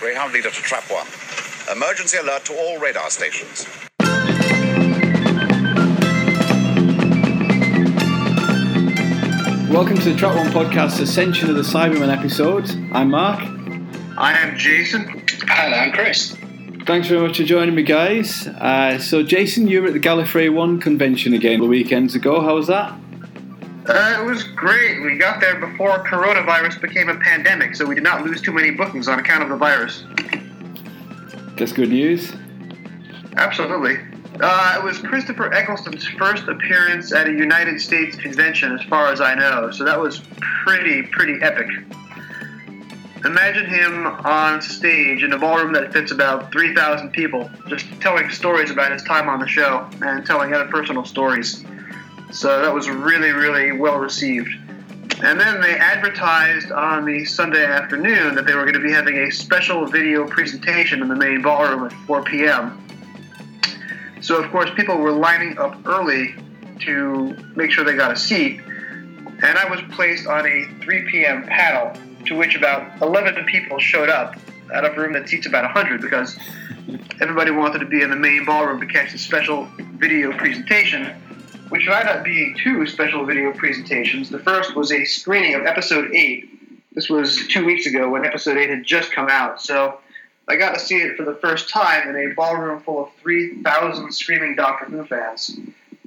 Greyhound leader to trap one. Emergency alert to all radar stations. Welcome to the Trap One podcast Ascension of the Cybermen episode. I'm Mark. I am Jason. And I'm Chris. Thanks very much for joining me, guys. Uh, so, Jason, you were at the Gallifrey One convention again a weekends ago. How was that? Uh, it was great. We got there before coronavirus became a pandemic, so we did not lose too many bookings on account of the virus. That's good news. Absolutely. Uh, it was Christopher Eccleston's first appearance at a United States convention, as far as I know. So that was pretty, pretty epic. Imagine him on stage in a ballroom that fits about 3,000 people, just telling stories about his time on the show and telling other personal stories. So that was really, really well received. And then they advertised on the Sunday afternoon that they were going to be having a special video presentation in the main ballroom at 4 p.m. So, of course, people were lining up early to make sure they got a seat. And I was placed on a 3 p.m. panel to which about 11 people showed up out of a room that seats about 100 because everybody wanted to be in the main ballroom to catch the special video presentation, which wound up being two special video presentations. The first was a screening of episode 8. This was two weeks ago when episode 8 had just come out. So I got to see it for the first time in a ballroom full of 3,000 screaming Doctor Who fans.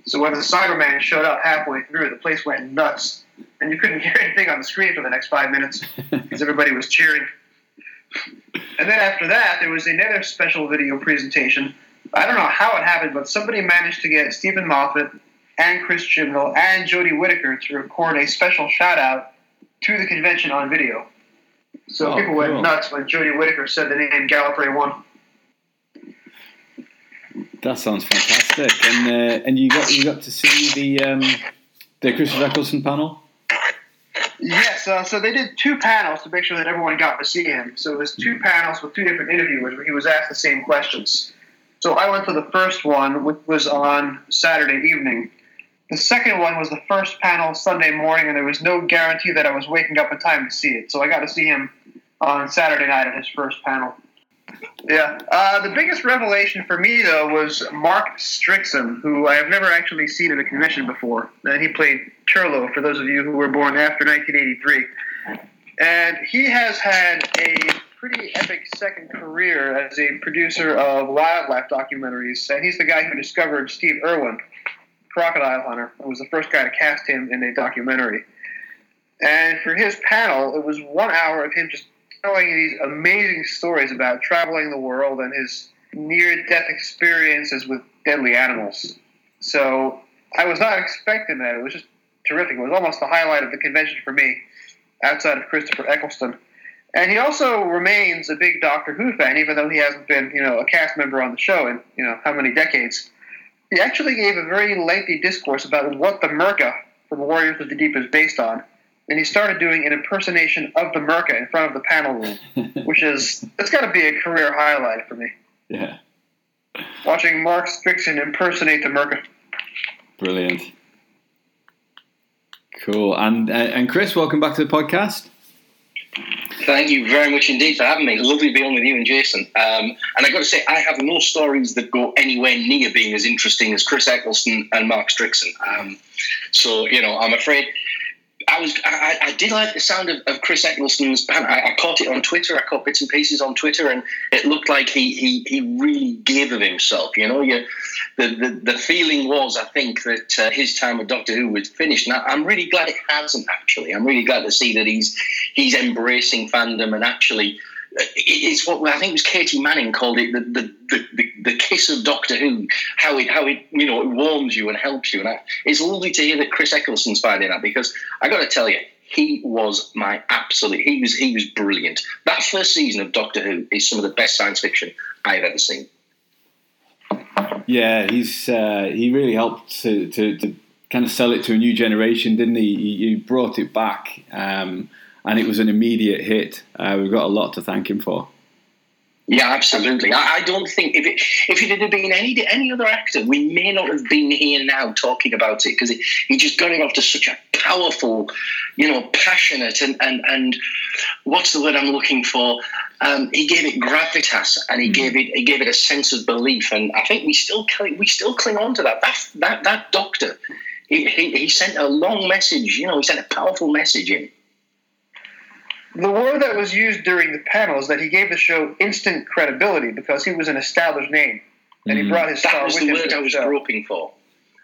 So when the Cyberman showed up halfway through, the place went nuts. And you couldn't hear anything on the screen for the next five minutes because everybody was cheering. And then after that, there was another special video presentation. I don't know how it happened, but somebody managed to get Steven Moffat and Chris Chibnall and Jodie Whittaker to record a special shout out to the convention on video. So Oh, people went cool. nuts when Jodie Whittaker said the name Gallifrey One. That sounds fantastic. And uh, and you got you got to see the um, the Christopher Eccleston panel. Yes, uh, so they did two panels to make sure that everyone got to see him. So it was two panels with two different interviewers where he was asked the same questions. So I went to the first one, which was on Saturday evening. The second one was the first panel Sunday morning, and there was no guarantee that I was waking up in time to see it. So I got to see him on Saturday night at his first panel. Yeah. Uh, the biggest revelation for me, though, was Mark Strickson, who I have never actually seen at a convention before. And he played Turlough, for those of you who were born after 1983. And he has had a pretty epic second career as a producer of wildlife documentaries. And he's the guy who discovered Steve Irwin, Crocodile Hunter, and was the first guy to cast him in a documentary. And for his panel, it was one hour of him just telling these amazing stories about traveling the world and his near death experiences with deadly animals. So I was not expecting that. It was just terrific. It was almost the highlight of the convention for me, outside of Christopher Eccleston. And he also remains a big Doctor Who fan, even though he hasn't been, you know, a cast member on the show in, you know, how many decades. He actually gave a very lengthy discourse about what the Myrka from Warriors of the Deep is based on. And he started doing an impersonation of the Myrka in front of the panel room, which is, it's got to be a career highlight for me. Yeah, Watching Mark Strickson impersonate the Myrka. brilliant. Cool. And uh, and Chris, welcome back to the podcast. Thank you very much indeed for having me. Lovely to be on with you and Jason. Um, and I got to say, I have no stories that go anywhere near being as interesting as Chris Eccleston and Mark Strickson. Um, so, you know, I'm afraid. I was I, I did like the sound of, of Chris Eccleston's band. I, I caught it on Twitter. I caught bits and pieces on Twitter, and it looked like he he, he really gave of himself. You know, you, the, the the feeling was, I think, that uh, his time with Doctor Who was finished. Now I'm really glad it hasn't. Actually, I'm really glad to see that he's he's embracing fandom and actually. It's what I think it was Katy Manning called it the the, the, the, the kiss of Doctor Who. How it how it you know it warms you and helps you, and I, it's lovely to hear that Chris Eccleston's finding that because I got to tell you, he was my absolute. He was he was brilliant. That first season of Doctor Who is some of the best science fiction I've ever seen. Yeah, he's uh, he really helped to, to, to kind of sell it to a new generation, didn't he? He, he brought it back, um, and it was an immediate hit. Uh, we've got a lot to thank him for. Yeah, absolutely. I, I, don't think if it if it had been any any other actor, we may not have been here now talking about it because he just got it off to such a powerful, you know, passionate and and and what's the word I'm looking for? Um, he gave it gravitas and he mm. gave it he gave it a sense of belief, and I think we still we still cling on to that. That that that doctor, he, he, he sent a long message. You know, he sent a powerful message in the word that was used during the panel is that he gave the show instant credibility because he was an established name, and he mm. brought his star that was with the him. word I was show. groping for.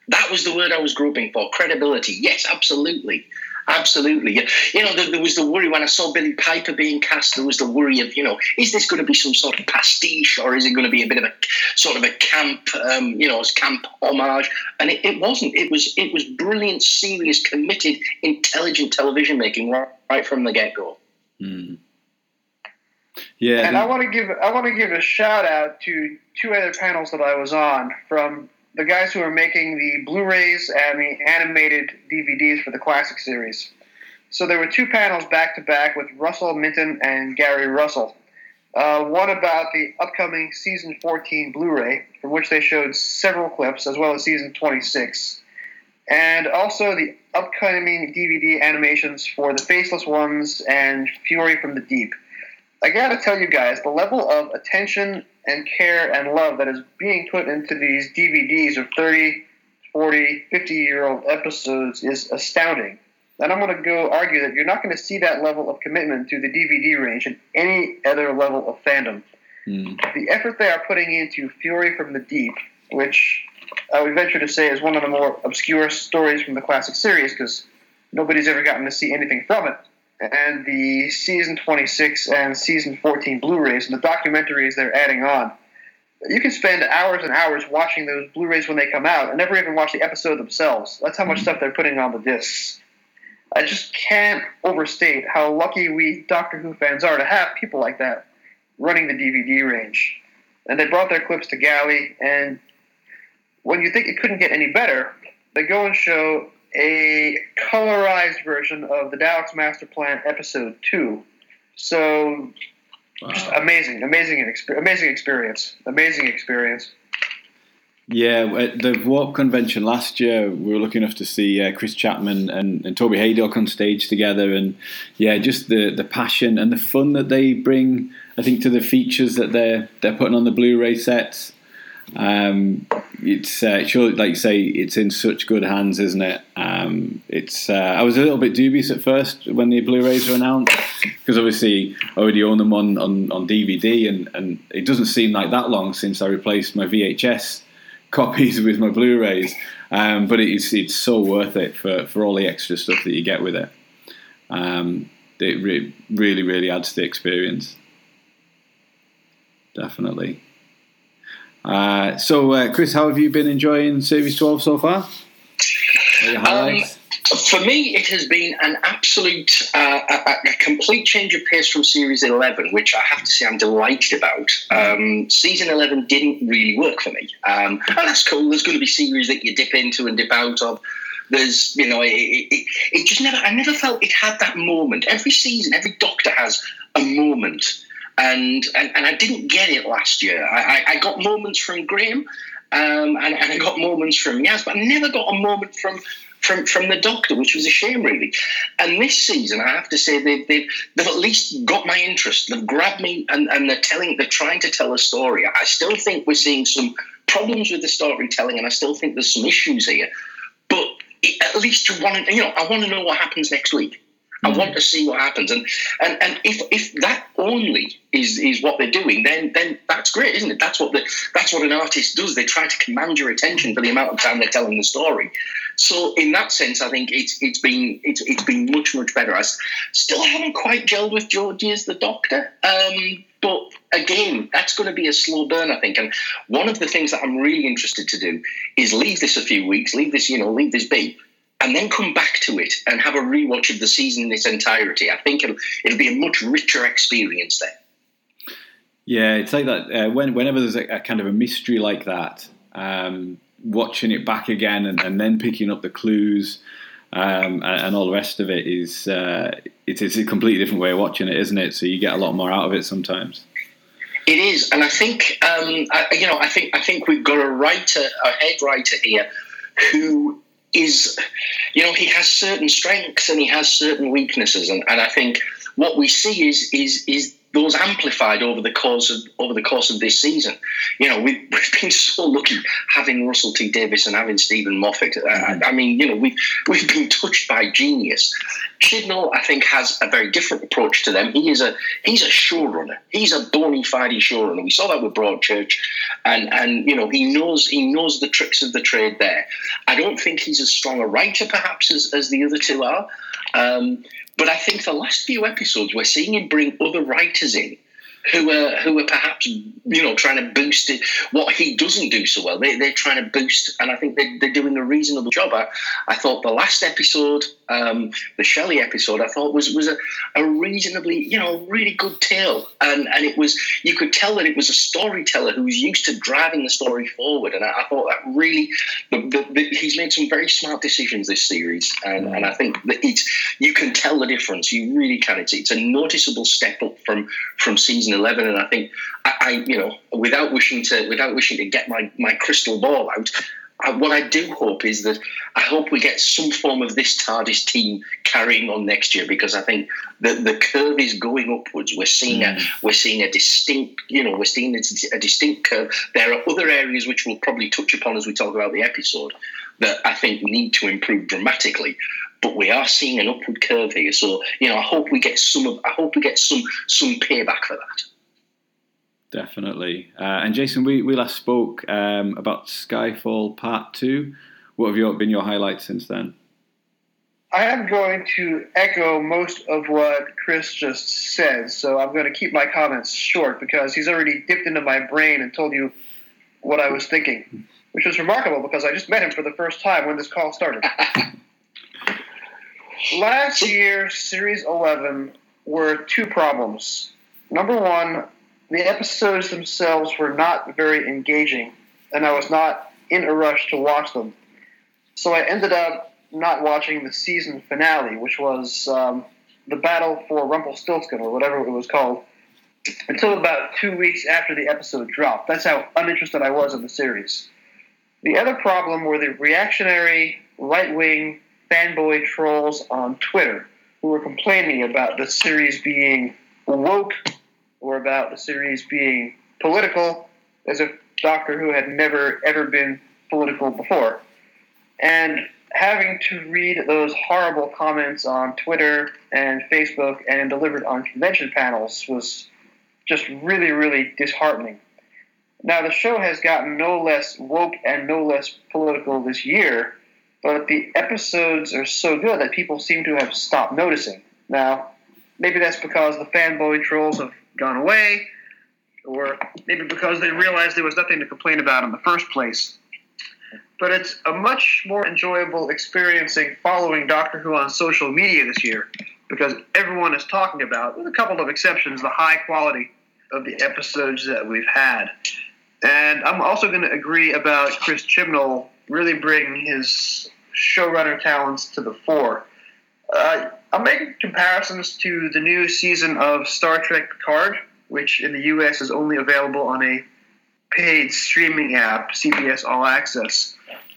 That was the word I was groping for. Credibility. Yes, absolutely. Absolutely. You know, there, there, was the worry when I saw Billie Piper being cast, there was the worry of, you know, is this going to be some sort of pastiche or is it going to be a bit of a sort of a camp, um, you know, camp homage? And it, it, wasn't. It was it was brilliant, serious, committed, intelligent television making right, right from the get go. Mm. Yeah, and I want to give I want to give a shout out to two other panels that I was on from the guys who are making the Blu-rays and the animated DVDs for the classic series. So there were two panels back to back with Russell Minton and Gary Russell. Uh, one about the upcoming season 14 Blu-ray, from which they showed several clips, as well as season 26, and also the upcoming DVD animations for The Faceless Ones and Fury from the Deep. I gotta tell you guys, the level of attention and care and love that is being put into these DVDs of 30, 40, 50 year old episodes is astounding. And I'm going to go argue that you're not going to see that level of commitment to the DVD range in any other level of fandom. Mm. The effort they are putting into Fury from the Deep, which I would venture to say is one of the more obscure stories from the classic series because nobody's ever gotten to see anything from it. And the season 26 and season 14 Blu-rays and the documentaries they're adding on. You can spend hours and hours watching those Blu-rays when they come out and never even watch the episode themselves. That's how much mm. stuff they're putting on the discs. I just can't overstate how lucky we Doctor Who fans are to have people like that running the DVD range. And they brought their clips to Gally, and when you think it couldn't get any better, they go and show a colorized version of the Daleks Master Plan Episode Two. So, wow. just amazing, amazing, amazing experience, amazing experience. Yeah, at the Warp convention last year, we were lucky enough to see uh, Chris Chapman and, and Toby Hadoke on stage together, and yeah, just the, the passion and the fun that they bring. I think to the features that they're they're putting on the Blu-ray sets. Um, it's uh, sure, like you say, it's in such good hands, isn't it? Um, it's. Uh, I was a little bit dubious at first when the Blu-rays were announced because obviously I already own them on, on, on DVD, and, and it doesn't seem like that long since I replaced my VHS copies with my Blu-rays. Um, but it's it's so worth it for, for all the extra stuff that you get with it. Um, it re- really really adds to the experience. Definitely. Uh, so, uh, Chris, how have you been enjoying Series 12 so far? Um, for me, it has been an absolute, uh, a, a, complete change of pace from Series 11, which I have to say I'm delighted about. Um, season 11 didn't really work for me. Um, and that's cool. There's going to be series that you dip into and dip out of. There's, you know, it, it, it just never, I never felt it had that moment. Every season, every Doctor has a moment and, and, and I didn't get it last year. I, I, got moments from Graham, um, and, and I got moments from Yaz, but I never got a moment from from from the Doctor, which was a shame, really. And this season, I have to say they've they've, they've at least got my interest. They've grabbed me, and, and they're telling, they're trying to tell a story. I still think we're seeing some problems with the storytelling, and I still think there's some issues here. But it, at least you want to, you know, I want to know what happens next week. I want to see what happens, and and and if if that only is is what they're doing, then then that's great, isn't it? That's what the that's what an artist does. They try to command your attention for the amount of time they're telling the story. So in that sense, I think it's it's been it's it's been much much better. I still haven't quite gelled with Georgie as the Doctor, um, but again, that's going to be a slow burn, I think. And one of the things that I'm really interested to do is leave this a few weeks, leave this you know leave this be and then come back to it and have a rewatch of the season in its entirety. I think it'll it'll be a much richer experience then. Yeah, it's like that. Uh, when, whenever there's a, a, kind of a mystery like that, um, watching it back again and, and, then picking up the clues um, and, and, all the rest of it is uh, it's, it's a completely different way of watching it, isn't it? So you get a lot more out of it sometimes. It is, and I think um, I, you know, I think I think we've got a writer, a head writer here, who is, you know, he has certain strengths and he has certain weaknesses, and, and I think what we see is is is those amplified over the course of over the course of this season. You know, we've, we've been so lucky having Russell T Davies and having Steven Moffat. Mm-hmm. I, I, mean, you know, we've we've been touched by genius. Chibnall, I think, has a very different approach to them. He is a he's a showrunner. He's a bona fide showrunner. We saw that with Broadchurch, and and you know he knows he knows the tricks of the trade there. I don't think he's as strong a writer perhaps as, as the other two are. Um, but I think the last few episodes, we're seeing him bring other writers in who are who are perhaps you know trying to boost it, what he doesn't do so well. They, they're trying to boost, and I think they, they're doing a reasonable job. I, I thought the last episode, um, the Shelley episode, I thought was was a, a reasonably you know really good tale, and and it was you could tell that it was a storyteller who was used to driving the story forward, and I, I thought that really the, the, the, he's made some very smart decisions this series, and, and I think that it's you can tell the difference. You really can. It's it's a noticeable step up from from season eleven, and I think I, I, you know without wishing to without wishing to get my my crystal ball out. I, what I do hope is that I hope we get some form of this TARDIS team carrying on next year because I think the the curve is going upwards. We're seeing mm. a we're seeing a distinct you know we're seeing a, a distinct curve. There are other areas which we'll probably touch upon as we talk about the episode that I think need to improve dramatically but we are seeing an upward curve here. So you know, I hope we get some of. I hope we get some some payback for that. Definitely. Uh, and Jason, we, we last spoke um, about Spyfall Part Two. What have your, been your highlights since then? I am going to echo most of what Chris just said, so I'm going to keep my comments short because he's already dipped into my brain and told you what I was thinking, which was remarkable because I just met him for the first time when this call started. Last year, Series 11 were two problems. Number one, the episodes themselves were not very engaging, and I was not in a rush to watch them. So I ended up not watching the season finale, which was um, the battle for Rumpelstiltskin, or whatever it was called, until about two weeks after the episode dropped. That's how uninterested I was in the series. The other problem were the reactionary, right wing fanboy trolls on Twitter who were complaining about the series being woke or about the series being political, as if Doctor Who had never ever been political before. And having to read those horrible comments on Twitter and Facebook and delivered on convention panels was just really, really disheartening. Now, the show has gotten no less woke and no less political this year, but the episodes are so good that people seem to have stopped noticing. Now, maybe that's because the fanboy trolls have gone away, or maybe because they realized there was nothing to complain about in the first place. But it's a much more enjoyable experiencing following Doctor Who on social media this year because everyone is talking about, with a couple of exceptions, the high quality of the episodes that we've had. And I'm also going to agree about Chris Chibnall really bring his showrunner talents to the fore. Uh, I'm making comparisons to the new season of Star Trek Picard, which in the U.S. is only available on a paid streaming app, CBS All Access.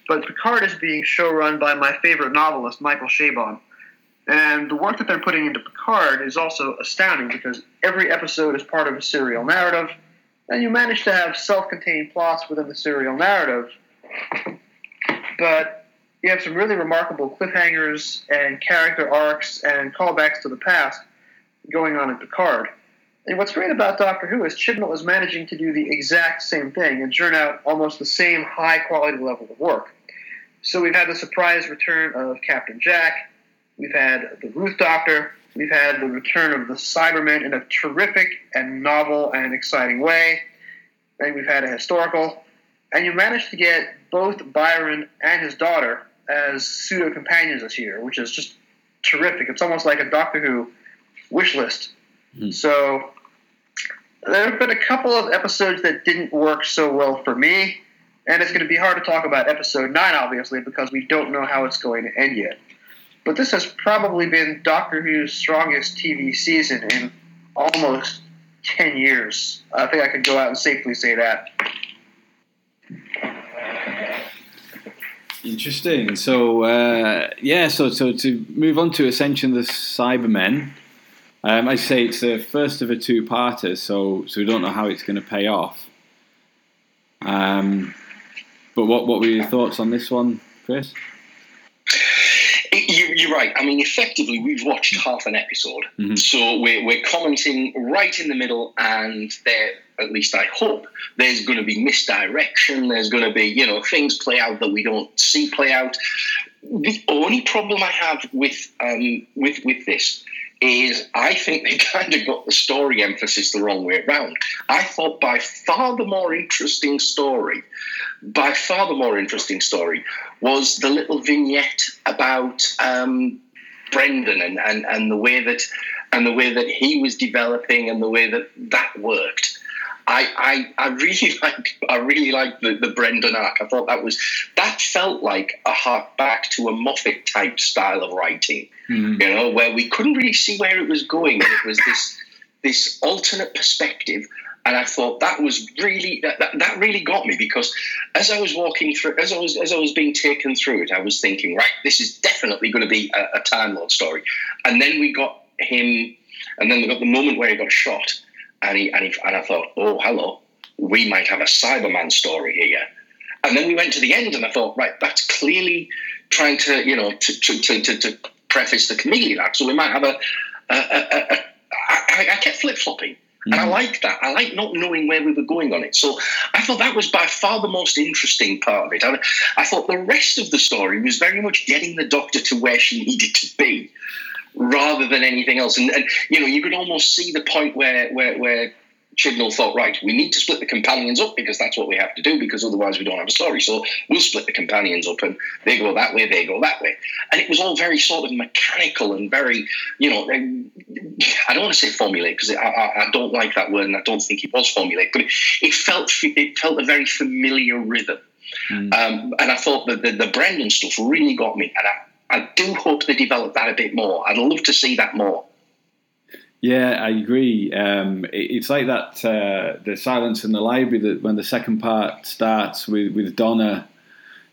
But Picard is being showrun by my favorite novelist, Michael Chabon. And the work that they're putting into Picard is also astounding because every episode is part of a serial narrative, and you manage to have self contained plots within the serial narrative but you have some really remarkable cliffhangers and character arcs and callbacks to the past going on in Picard. And what's great about Doctor Who is Chibnall is managing to do the exact same thing and churn out almost the same high quality level of work. So we've had the surprise return of Captain Jack, we've had the Ruth Doctor, we've had the return of the Cybermen in a terrific and novel and exciting way, and we've had a historical, and you managed to get both Byron and his daughter as pseudo companions this year, which is just terrific. It's almost like a Doctor Who wish list. Mm-hmm. So there have been a couple of episodes that didn't work so well for me, and it's going to be hard to talk about episode nine, obviously, because we don't know how it's going to end yet. But this has probably been Doctor Who's strongest TV season in almost ten years. I think I could go out and safely say that. Interesting. So uh, yeah, so so to move on to Ascension the Cybermen, um, I say it's the first of a two-parter, so so we don't know how it's going to pay off. Um, but what what were your thoughts on this one, Chris? You, you're right. I mean, effectively, we've watched half an episode, Mhm. so we're, we're commenting right in the middle, and there, at least I hope, there's going to be misdirection. There's going to be, you know, things play out that we don't see play out. The only problem I have with um, with with this is I think they kind of got the story emphasis the wrong way around. I thought by far the more interesting story, by far the more interesting story was the little vignette about um, Brendan and, and, and the way that and the way that he was developing and the way that that worked. I, I, I really like I really like the, the Brendan arc. I thought that was that felt like a hark back to a Moffat type style of writing you know, where we couldn't really see where it was going. And it was this this alternate perspective. And I thought that was really that, that, that really got me because as I was walking through, as I was as I was being taken through it, I was thinking, right, this is definitely going to be a, a Time Lord story. And then we got him, and then we got the moment where he got shot, and he and, he, and I thought, oh, hello, we might have a Cyberman story here. And then we went to the end, and I thought, right, that's clearly trying to, you know, to to, to, to, to preface the chameleon act. So we might have a. I kept flip flopping. And I hmm. like that. I like not knowing where we were going on it. So I thought that was by far the most interesting part of it. I, I thought the rest of the story was very much getting the doctor to where she needed to be, rather than anything else. And, and you know, you could almost see the point where where where Chibnall thought, right, we need to split the companions up because that's what we have to do because otherwise we don't have a story. So we'll split the companions up and they go that way, they go that way. And it was all very sort of mechanical and very, you know, I don't want to say formulaic because I, I, I don't like that word and I don't think it was formulaic, but it, it felt it felt a very familiar rhythm. Mm. Um, and I thought that the, the Brendan stuff really got me. And I, I do hope they develop that a bit more. I'd love to see that more. Yeah, I agree. Um, it, it's like that uh, the silence in the library that when the second part starts with, with Donna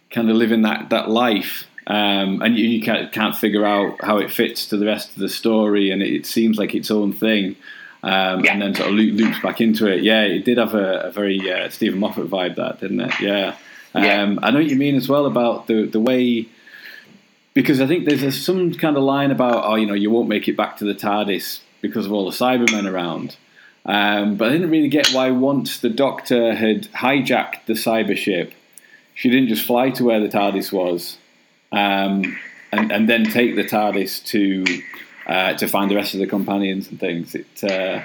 kind of living that that life, um, and you, you can't, can't figure out how it fits to the rest of the story, and it, it seems like its own thing. Um, Yeah. And then sort of loop, loops back into it. Yeah, it did have a, a very uh, Steven Moffat vibe, that didn't it? Yeah. Um, Yeah. I know what you mean as well about the the way because I think there's a, some kind of line about oh you know you won't make it back to the TARDIS because of all the Cybermen around. Um, but I didn't really get why once the Doctor had hijacked the cyber ship, she didn't just fly to where the TARDIS was, um, and and then take the TARDIS to uh, to find the rest of the companions and things. It uh,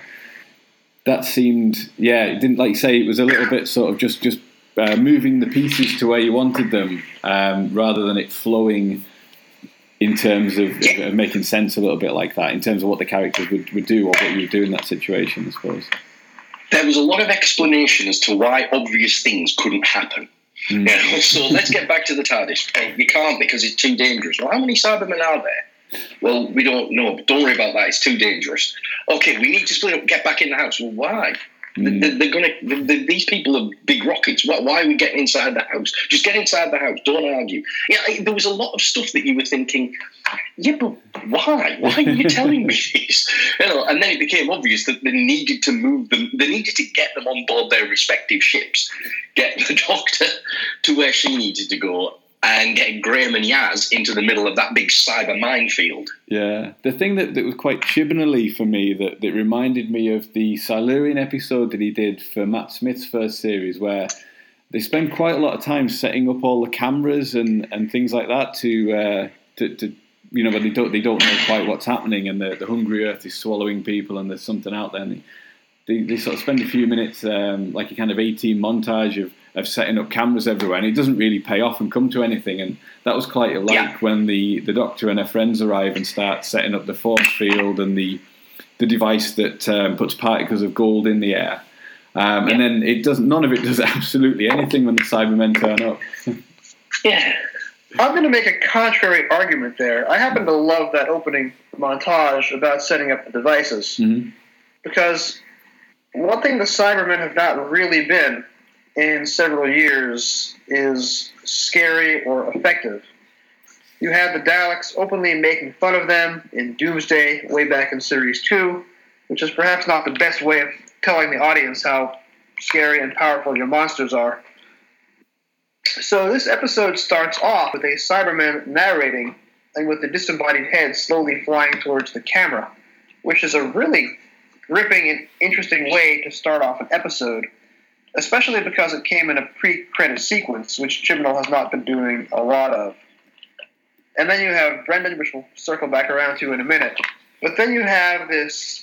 that seemed yeah, it didn't like you say it was a little bit sort of just just uh, moving the pieces to where you wanted them um, rather than it flowing in terms of, of, of making sense a little bit like that in terms of what the characters would, would do or what you would do in that situation I suppose there was a lot of explanation as to why obvious things couldn't happen. Hmm. You know, so let's get back to the TARDIS. You can't because it's too dangerous. Well, how many Cybermen are there? Well, we don't know. Don't worry about that. It's too dangerous. Okay, we need to split up. Get back in the house. Well, why? They- mm. They're, gonna. they these people are big rockets. Why, why are we getting inside the house? Just get inside the house. Don't argue. Yeah, I- there was a lot of stuff that you were thinking. Yeah, but why? Why are you telling me this? You know, and then it became obvious that they needed to move them. They needed to get them on board their respective ships, get the Doctor to where she needed to go, and get Graham and Yaz into the middle of that big cyber minefield. Yeah, the thing that, that was quite Chibnally for me that, that reminded me of the Silurian episode that he did for Matt Smith's first series, where they spend quite a lot of time setting up all the cameras and, and things like that to, uh, to, to you know, but they don't they don't know quite what's happening, and the, the hungry earth is swallowing people, and there's something out there. And they, they sort of spend a few minutes, um, like a kind of 18 montage of, of setting up cameras everywhere, and it doesn't really pay off and come to anything. And that was quite like Yeah. when the, the doctor and her friends arrive and start setting up the force field and the the device that um, puts particles of gold in the air. Um, And then it does none of it does absolutely anything when the Cybermen turn up. Yeah. I'm going to make a contrary argument there. I happen to love that opening montage about setting up the devices Mhm. because one thing the Cybermen have not really been in several years is scary or effective. You have the Daleks openly making fun of them in Doomsday way back in Series 2, which is perhaps not the best way of telling the audience how scary and powerful your monsters are. So this episode starts off with a Cyberman narrating and with the disembodied head slowly flying towards the camera, which is a really gripping and interesting way to start off an episode, especially because it came in a pre-credit sequence, which Chibnall has not been doing a lot of. And then you have Brendan, which we'll circle back around to in a minute. But then you have this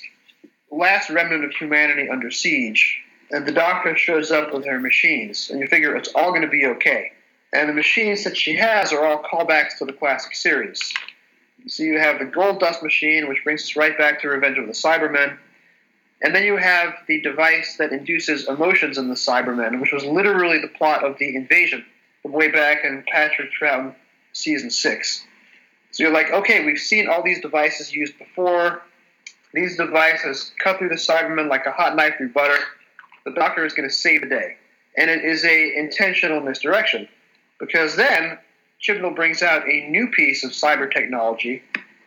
last remnant of humanity under siege, and the doctor shows up with her machines, and you figure it's all going to be okay. And the machines that she has are all callbacks to the classic series. So you have the gold dust machine, which brings us right back to Revenge of the Cybermen. And then you have the device that induces emotions in the Cybermen, which was literally the plot of the invasion from way back in Patrick Troughton season six. So you're like, okay, we've seen all these devices used before. These devices cut through the Cybermen like a hot knife through butter. The Doctor is going to save the day, and it is a intentional misdirection because then Chibnall brings out a new piece of cyber technology,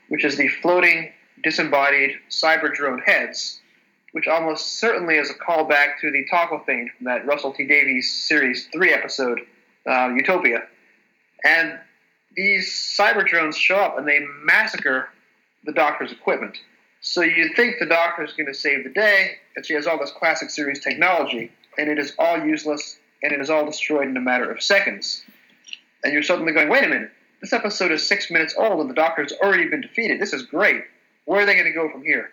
which is the floating disembodied cyber drone heads, which almost certainly is a callback to the Toclafane from that Russell T Davies series three episode, uh, Utopia, and these cyber drones show up and they massacre the Doctor's equipment. So you think the Doctor is going to save the day, and she has all this classic series technology, and it is all useless, and it is all destroyed in a matter of seconds. And you're suddenly going, wait a minute, this episode is six minutes old, and the Doctor's already been defeated. This is great. Where are they going to go from here?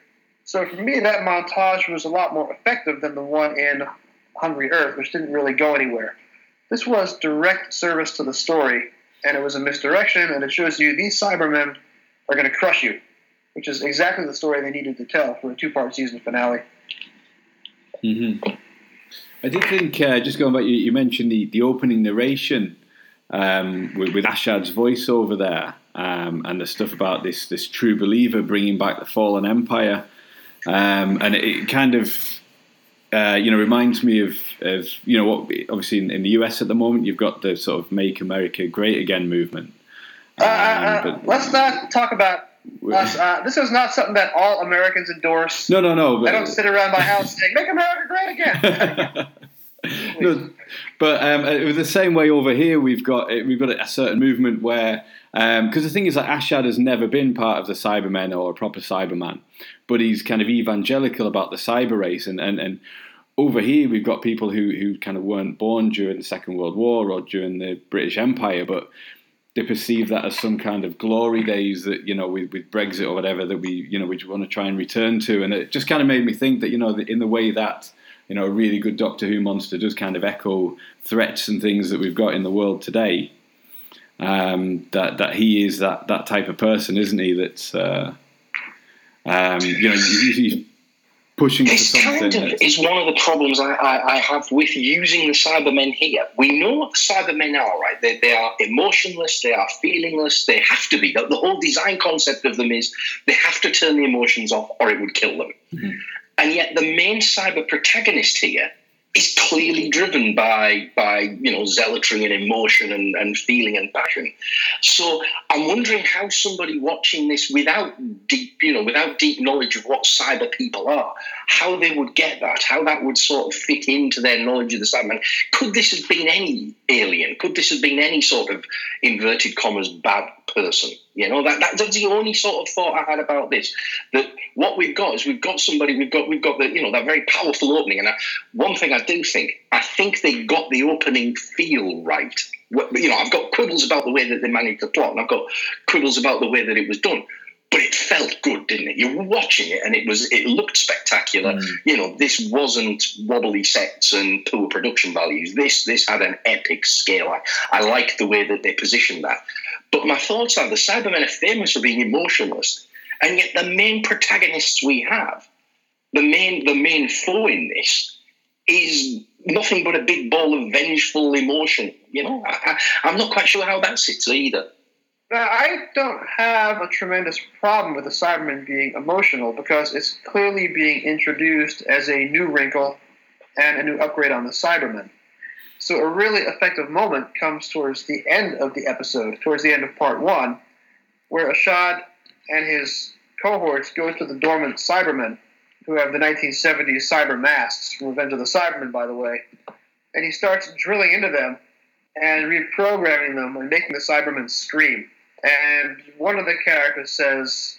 So for me, that montage was a lot more effective than the one in Hungry Earth, which didn't really go anywhere. This was direct service to the story, and it was a misdirection, and it shows you these Cybermen are going to crush you, which is exactly the story they needed to tell for a two-part season finale. Mm-hmm. I did think, uh, just going back, you, you, mentioned the, the opening narration um, with, with, Ashad's voiceover there, um, and the stuff about this this true believer bringing back the fallen empire, um, and it, kind of uh, you know reminds me of, of you know what obviously in, in, the US at the moment you've got the sort of Make America Great Again movement. Uh, uh, uh but, let's not talk about us, uh, this is not something that all Americans endorse. No, no, no. But, I don't sit around my house saying "Make America Great Again." no, but um, uh, the same way over here, we've got we've got a certain movement where because um, the thing is that Ashad has never been part of the Cybermen or a proper Cyberman, but he's kind of evangelical about the cyber race, and, and, and over here we've got people who who kind of weren't born during the Second World War or during the British Empire, but they perceive that as some kind of glory days that you know with, with Brexit or whatever that we you know we want to try and return to, and it just kind of made me think that you know in the way that you know a really good Doctor Who monster does kind of echo threats and things that we've got in the world today. Um, that that he is that that type of person, isn't he? That's uh, um, you know he's, pushing this kind of is one of the problems I, I, I, have with using the Cybermen here. We know what the Cybermen are, right? They, they are emotionless, they are feelingless, they have to be. The, the, whole design concept of them is they have to turn the emotions off or it would kill them. Mm-hmm. And yet the main cyber protagonist here is clearly driven by by you know zealotry and emotion and, and feeling and passion. So I'm wondering how somebody watching this without deep you know without deep knowledge of what cyber people are, how they would get that, how that would sort of fit into their knowledge of the Cyberman. Could this have been any alien? Could this have been any sort of inverted commas bad person? You know, that, that, that's the only sort of thought I had about this. That what we've got is we've got somebody, we've got we've got the you know that very powerful opening. And I, one thing I do think, I think they got the opening feel right. You know, I've got quibbles about the way that they managed the plot, and I've got quibbles about the way that it was done. But it felt good, didn't it? You were watching it, and it was it looked spectacular. Mm. You know, this wasn't wobbly sets and poor production values. This this had an epic scale. I, I like the way that they positioned that. But my thoughts are the Cybermen are famous for being emotionless, and yet the main protagonists we have, the main the main foe in this, is nothing but a big ball of vengeful emotion. You know, I, am not quite sure how that sits either. I don't have a tremendous problem with the Cybermen being emotional because it's clearly being introduced as a new wrinkle and a new upgrade on the Cybermen. So a really effective moment comes towards the end of the episode, towards the end of part one, where Ashad and his cohorts go to the dormant Cybermen, who have the 1970s cyber masks from Revenge of the Cybermen, by the way, and he starts drilling into them and reprogramming them and making the Cybermen scream. And one of the characters says,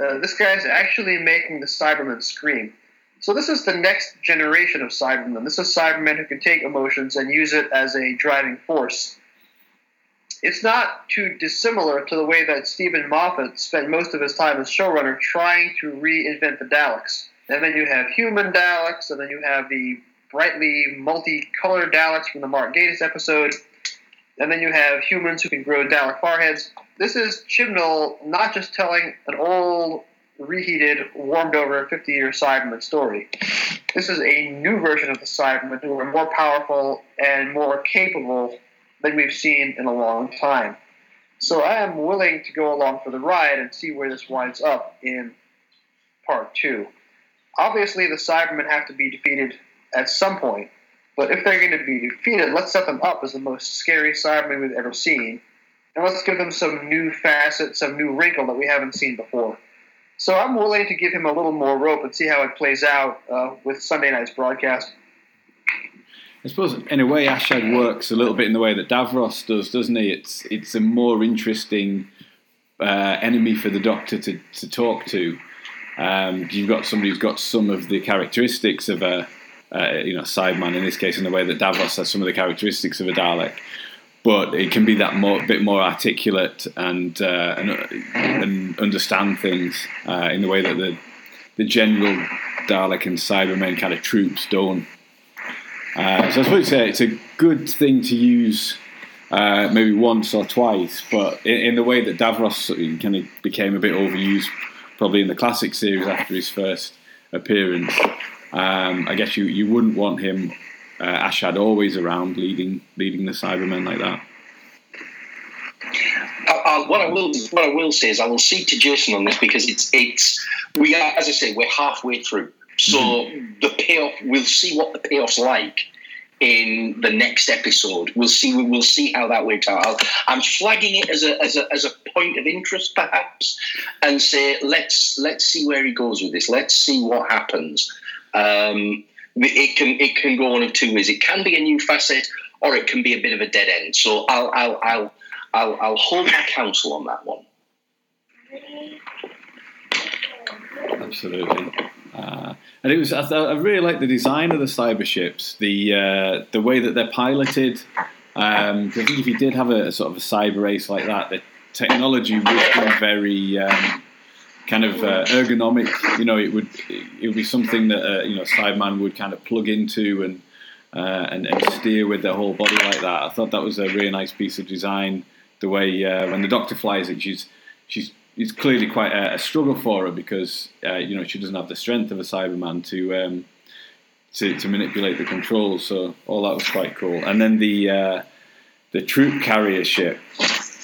uh, "This guy's actually making the Cybermen scream." So this is the next generation of Cybermen. This is Cybermen who can take emotions and use it as a driving force. It's not too dissimilar to the way that Steven Moffat spent most of his time as showrunner trying to reinvent the Daleks. And then you have human Daleks, and then you have the brightly multicolored Daleks from the Mark Gatiss episode, and then you have humans who can grow Dalek foreheads. This is Chibnall not just telling an old reheated, warmed over 50 year Cyberman story. This is a new version of the Cybermen who are more powerful and more capable than we've seen in a long time. So I am willing to go along for the ride and see where this winds up in part two. Obviously, the Cybermen have to be defeated at some point, but if they're going to be defeated, let's set them up as the most scary Cybermen we've ever seen, and let's give them some new facet, some new wrinkle that we haven't seen before. So I'm willing to give him a little more rope and see how it plays out uh, with Sunday night's broadcast. I suppose in a way Ashad works a little bit in the way that Davros does, doesn't he? It's it's a more interesting uh, enemy for the Doctor to, to talk to. Um, you've got somebody who's got some of the characteristics of a uh, you know Cyberman in this case, in the way that Davros has some of the characteristics of a Dalek but it can be that more, bit more articulate and uh, and, and, understand things uh, in the way that the the general Dalek and Cybermen kind of troops don't. Uh, so I suppose it's a good thing to use uh, maybe once or twice, but in, in, the way that Davros kind of became a bit overused, probably in the classic series after his first appearance. Um, I guess you, you wouldn't want him uh, Ashad always around leading leading the Cybermen like that. I, I, what I will what I will say is I will see to Jason on this because it's it's we are as I say we're halfway through, so mm-hmm. the payoff we'll see what the payoff's like in the next episode. We'll see we'll see how that works out. i am flagging it as a, as a as a point of interest perhaps, and say let's let's see where he goes with this. Let's see what happens. Um, it can it can go one of two ways. It can be a new facet, or it can be a bit of a dead end. So I'll I'll I'll I'll, I'll hold my counsel on that one. Absolutely. Uh, and it was I, I, really like the design of the cyber ships, the uh, the way that they're piloted. Um, I think if you did have a, a, sort of a cyber race like that, the technology would be very um, kind of uh, ergonomic. You know, it would it would be something that uh, you know Cyberman would kind of plug into and, uh, and, and steer with their whole body like that. I thought that was a really nice piece of design. The way uh, when the Doctor flies it, she's she's it's clearly quite a, a struggle for her because uh, you know she doesn't have the strength of a Cyberman to. Um, to, to manipulate the controls, so all that was quite cool. And then the uh, the troop carrier ship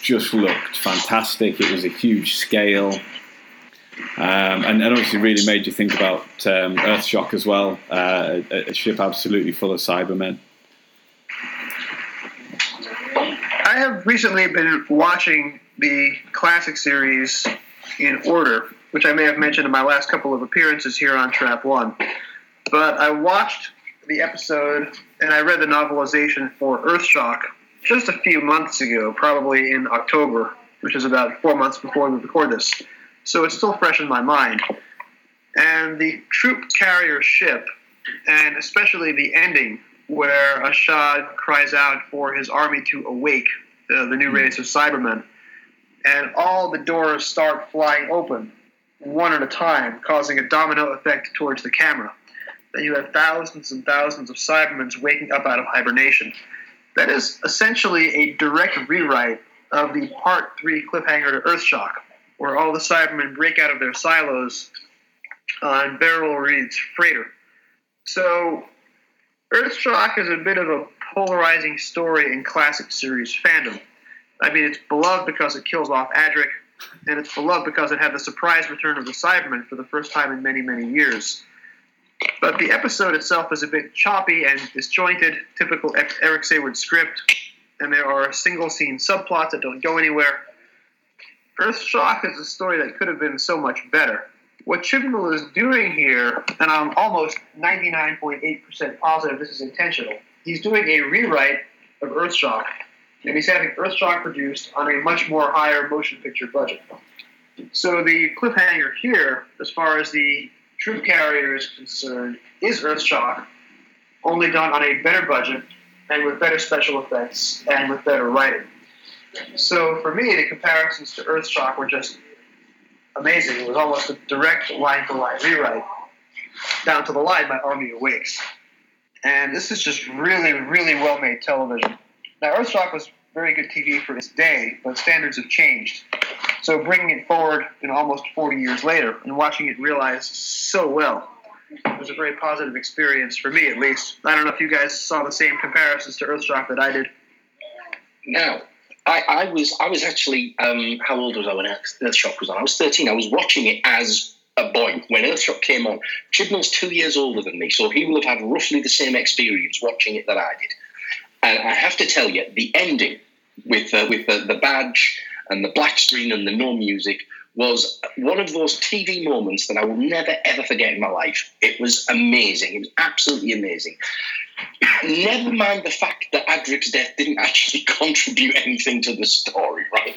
just looked fantastic. It was a huge scale. Um, and, and, obviously really made you think about um, Earthshock as well, uh, a, a, ship absolutely full of Cybermen. I have recently been watching the classic series in order, which I may have mentioned in my last couple of appearances here on Trap One. But I watched the episode and I read the novelization for Earthshock just a few months ago, probably in October, which is about four months before we record this so it's still fresh in my mind. And the troop carrier ship, and especially the ending where Ashad cries out for his army to awake, the, the new hmm. race of Cybermen, and all the doors start flying open, one at a time, causing a domino effect towards the camera. Then you have thousands and thousands of Cybermen waking up out of hibernation. That is essentially a direct rewrite of the Part 3 cliffhanger to Earthshock, where all the Cybermen break out of their silos uh, on Beryl Reid's freighter. So, Earthshock is a bit of a polarizing story in classic series fandom. I mean, it's beloved because it kills off Adric, and it's beloved because it had the surprise return of the Cybermen for the first time in many, many years. But the episode itself is a bit choppy and disjointed, typical Eric Saward script, and there are single scene subplots that don't go anywhere. Earthshock is a story that could have been so much better. What Chibnall is doing here, and I'm almost 99.8% positive this is intentional, he's doing a rewrite of Earth Shock, and he's having Earth Shock produced on a much more higher motion picture budget. So the cliffhanger here, as far as the troop carrier is concerned, is Earth Shock, only done on a better budget and with better special effects and with better writing. So for me, the comparisons to Earthshock were just amazing. It was almost a direct line for line rewrite down to the line by Army Awakes. And this is just really, really well made television. Now, Earthshock was very good TV for its day, but standards have changed. So bringing it forward in almost 40 years later and watching it realize so well was a very positive experience for me, at least. I don't know if you guys saw the same comparisons to Earthshock that I did. Now, I, I was I was actually um, how old was I when Earthshock was on? I was 13. I was watching it as a boy when Earthshock came on. Chibnall's two years older than me, so he will have had roughly the same experience watching it that I did. And I have to tell you, the ending with uh, with the, the badge and the black screen and the no music was one of those TV moments that I will never ever forget in my life. It was amazing. It was absolutely amazing. Never mind the fact that Adric's death didn't actually contribute anything to the story, right?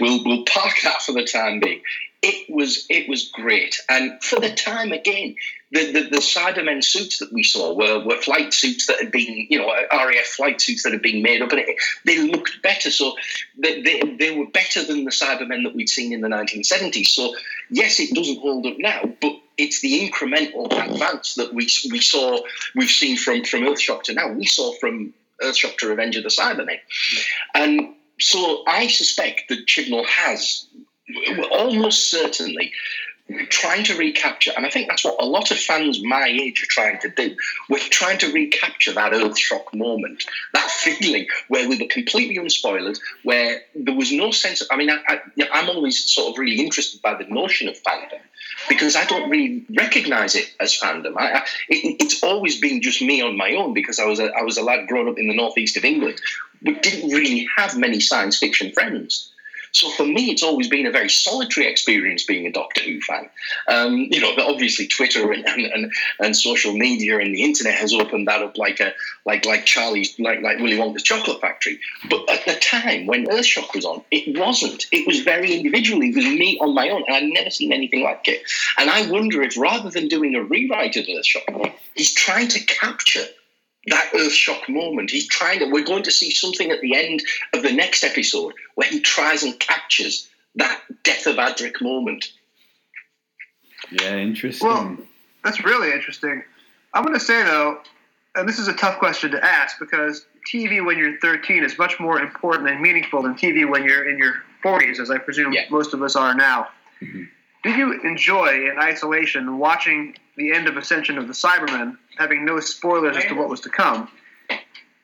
We'll we'll park that for the time being. It was it was great, and for the time again, the, the, the Cybermen suits that we saw were, were flight suits that had been, you know, RAF flight suits that had been made up, and it, they looked better. So they, they, they were better than the Cybermen that we'd seen in the 1970s. So yes, it doesn't hold up now, but it's the incremental advance that we we saw we've seen from from Earthshock to now. We saw from Earthshock to Revenge of the Cybermen, and so I suspect that Chibnall has almost certainly trying to recapture, and I think that's what a lot of fans my age are trying to do. We're trying to recapture that Earthshock moment, that feeling where we were completely unspoiled, where there was no sense. Of, I mean, I, am always sort of really interested by the notion of fandom because I don't really recognise it as fandom. I, I, it, it's always been just me on my own because I was a, I was a lad growing up in the northeast of England. We didn't really have many science fiction friends. So for me, it's always been a very solitary experience being a Doctor Who fan. Um, you know, obviously Twitter and, and, and, social media and the internet has opened that up like a like like Charlie's like like Willy Wonka's chocolate factory. But at the time when Earthshock was on, it wasn't. It was very individual. It was me on my own, and I'd never seen anything like it. And I wonder if rather than doing a rewrite of Earthshock, he's trying to capture that earth shock moment. He's trying to. We're going to see something at the end of the next episode where he tries and captures that death of Adric moment. Yeah, interesting. Well, that's really interesting. I'm going to say though, and this is a tough question to ask because TV when you're 13 is much more important and meaningful than TV when you're in your 40s, as I presume yeah. most of us are now. Mm-hmm. Did you enjoy in isolation watching the end of Ascension of the Cybermen, having no spoilers as to what was to come?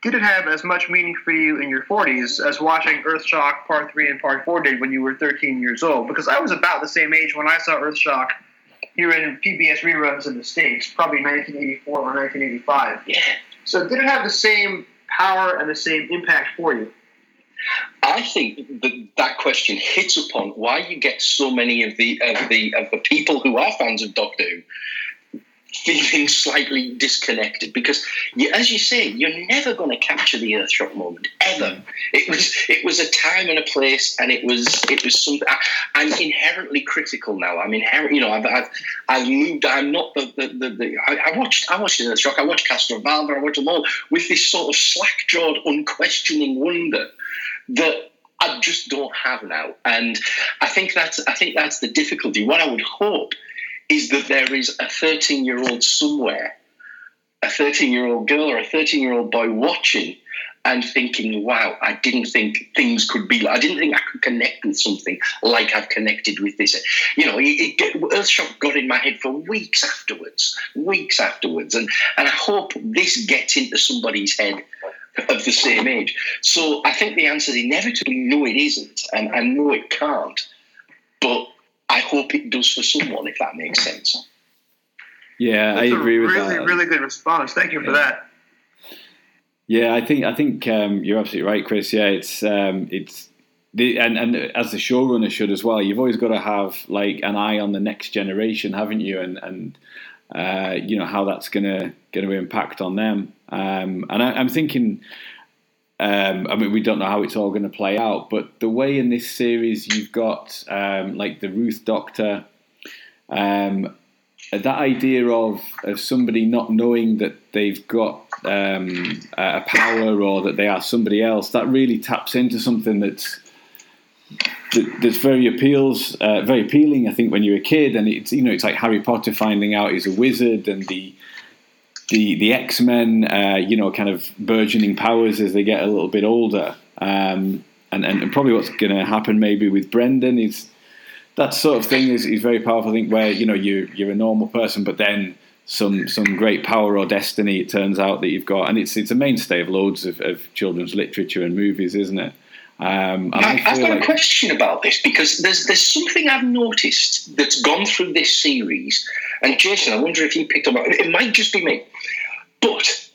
Did it have as much meaning for you in your 40s as watching Earthshock Part 3 and Part 4 did when you were 13 years old? Because I was about the same age when I saw Earthshock here in PBS reruns in the States, probably 1984 or 1985. Yeah. So did it have the same power and the same impact for you? I think that that question hits upon why you get so many of the of the of the people who are fans of Doctor Who feeling slightly disconnected because, you, as you say, you're never going to capture the Earthshock moment ever. It was it was a time and a place, and it was it was something. I, am inherently critical now. I'm inherent. You know, I've, I've, I've moved. I'm not the the, the, the I, I, watched I watched Earthshock. I watched Castrovalva. I watched them all with this sort of slack jawed, unquestioning wonder that I just don't have now. And I think that's I think that's the difficulty. What I would hope is that there is a 13 year old somewhere, a 13 year old girl or a 13 year old boy watching and thinking, wow, I didn't think things could be like, I didn't think I could connect with something like I've connected with this. You know, it, it, Earthshock got in my head for weeks afterwards, weeks afterwards. And, and I hope this gets into somebody's head of the same age. So I think the answer is inevitably no, it isn't, and I know it can't. But I hope it does for someone, if that makes sense. Yeah, That's I agree a with really, that. really really good response. Thank you for that. Yeah, I think I think um, you're absolutely right, Chris. Yeah, it's um, it's the, and and as the showrunner should as well. You've always got to have like an eye on the next generation, haven't you? And and uh, you know how that's gonna gonna impact on them. Um, and I, I'm thinking. Um, I mean, we don't know how it's all going to play out, but the way in this series you've got um, like the Ruth Doctor, um, that idea of of somebody not knowing that they've got um, a power or that they are somebody else, that really taps into something that's that, that's very appeals, uh, very appealing. I think when you're a kid, and it's you know it's like Harry Potter finding out he's a wizard, and the the the X Men, uh, you know, kind of burgeoning powers as they get a little bit older. Um, and, and probably what's going to happen maybe with Brendan is that sort of thing is, is very powerful. I think where you know you you're a normal person, but then some some great power or destiny it turns out that you've got, and it's it's a mainstay of loads of, of children's literature and movies, isn't it? Um, I feel got a question about this because there's there's something I've noticed that's gone through this series, and Jason, I wonder if you picked up. on it. It might just be me, but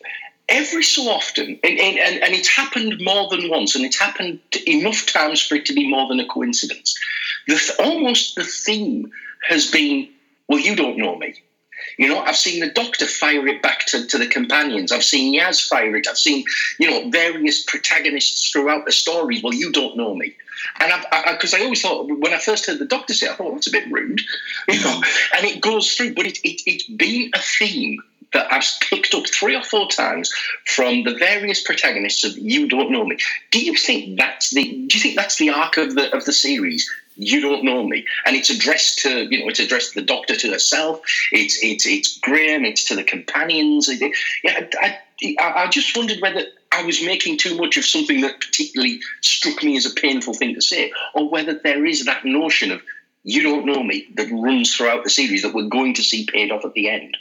every so often, and, and, and and it's happened more than once, and it's happened enough times for it to be more than a coincidence. The th- almost the theme has been, well, you don't know me. You know, I've seen the Doctor fire it back to, to the companions. I've seen Yaz fire it. I've seen, you know, various protagonists throughout the stories. Well, you don't know me. And I've, because I, always thought, when I first heard the Doctor say, it, I thought, oh, that's a bit rude. You know, and it goes through, but it, it, it's been a theme that I've picked up three or four times from the various protagonists of You Don't Know Me. Do you think that's the, do you think that's the arc of the, of the series? You don't know me. And it's addressed to you know it's addressed to the doctor to herself. It's it's it's graham it's to the companions. Yeah I, I, I just wondered whether i was making too much of something that particularly struck me as a painful thing to say or whether there is that notion of you don't know me that runs throughout the series that we're going to see paid off at the end.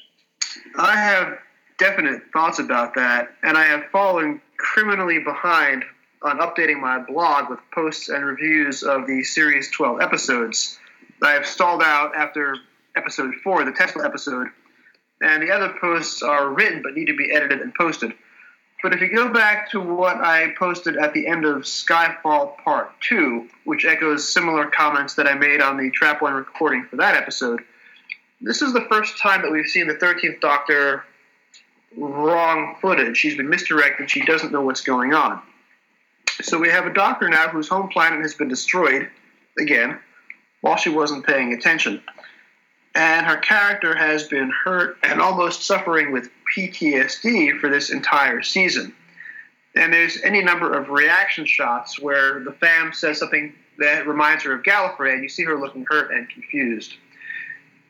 I have definite thoughts about that, and I have fallen criminally behind on updating my blog with posts and reviews of the series 12 episodes. I have stalled out after episode 4, the Tesla episode, and the other posts are written but need to be edited and posted. But if you go back to what I posted at the end of Spyfall Part 2, which echoes similar comments that I made on the Trap One recording for that episode, this is the first time that we've seen the 13th Doctor wrong footed. She's been misdirected. She doesn't know what's going on. So we have a doctor now whose home planet has been destroyed again while she wasn't paying attention. And her character has been hurt and almost suffering with PTSD for this entire season. And there's any number of reaction shots where the fam says something that reminds her of Gallifrey, and you see her looking hurt and confused.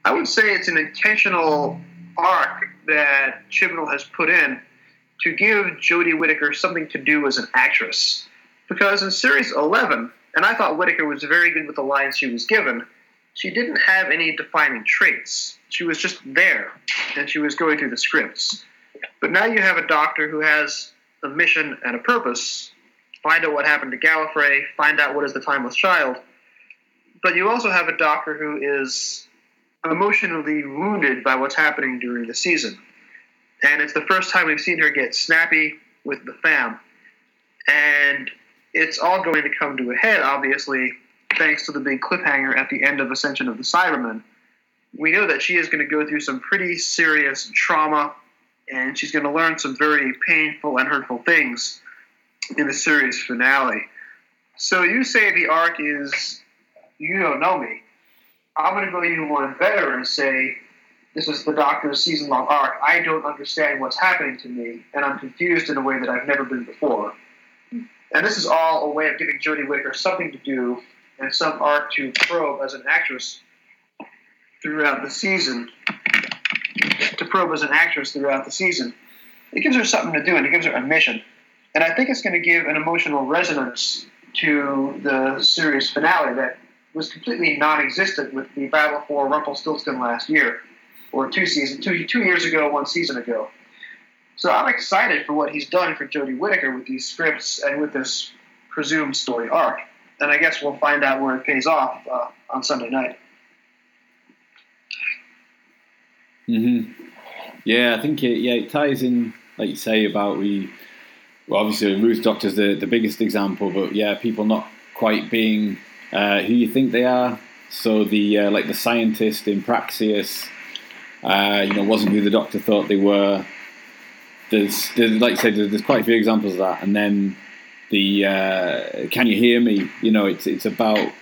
I would say it's an intentional arc that Chibnall has put in to give Jodie Whittaker something to do as an actress. Because in series 11, and I thought Whittaker was very good with the lines she was given, she didn't have any defining traits. She was just there, and she was going through the scripts. But now you have a doctor who has a mission and a purpose find out what happened to Gallifrey, find out what is the timeless child. But you also have a doctor who is emotionally wounded by what's happening during the season. And it's the first time we've seen her get snappy with the fam. And it's all going to come to a head, obviously, thanks to the big cliffhanger at the end of Ascension of the Cybermen. We know that she is going to go through some pretty serious trauma, and she's going to learn some very painful and hurtful things in the series finale. So you say the arc is you don't know me. I'm going to go even one better and say this is the Doctor's season long arc. I don't understand what's happening to me, and I'm confused in a way that I've never been before. And this is all a way of giving Jodie Whittaker something to do and some arc to probe as an actress throughout the season. To probe as an actress throughout the season. It gives her something to do and it gives her a mission. And I think it's going to give an emotional resonance to the series finale that was completely non-existent with the battle for Rumpelstiltskin last year, or two seasons, two two years ago, one season ago. So I'm excited for what he's done for Jodie Whittaker with these scripts and with this presumed story arc. And I guess we'll find out where it pays off uh, on Sunday night. hmm Yeah, I think it, yeah it ties in like you say about we. Well, obviously Ruth Doctor's the the biggest example, but yeah, people not quite being uh, who you think they are. So the uh, like the scientist in Praxeus, uh, you know, wasn't who the Doctor thought they were. There's, there's like I said, there's, there's quite a few examples of that, and then the uh, "Can you hear me?" You know, it's it's about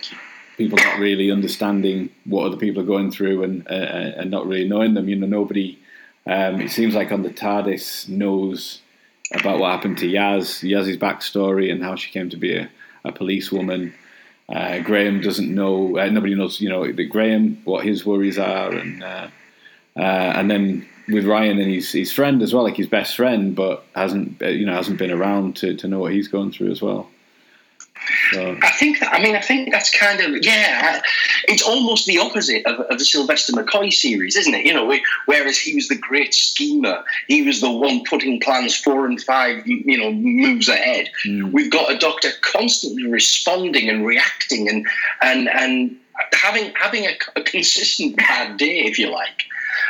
people not really understanding what other people are going through and uh, and not really knowing them. You know, nobody. Um, it seems like on the TARDIS knows about what happened to Yaz, Yaz's backstory, and how she came to be a, a policewoman. Uh, Graham doesn't know. Uh, nobody knows. You know, Graham what his worries are, and uh, and then with Ryan and his his friend as well, like his best friend, but hasn't uh, you know hasn't been around to, to know what he's going through as well. So. I think. That, I mean, I think that's kind of yeah. It's almost the opposite of, of, the Sylvester McCoy series, isn't it? You know, whereas he was the great schemer, he was the one putting plans four and five, you know, moves ahead. Mm. We've got a doctor constantly responding and reacting and and and having having a, a consistent bad day, if you like.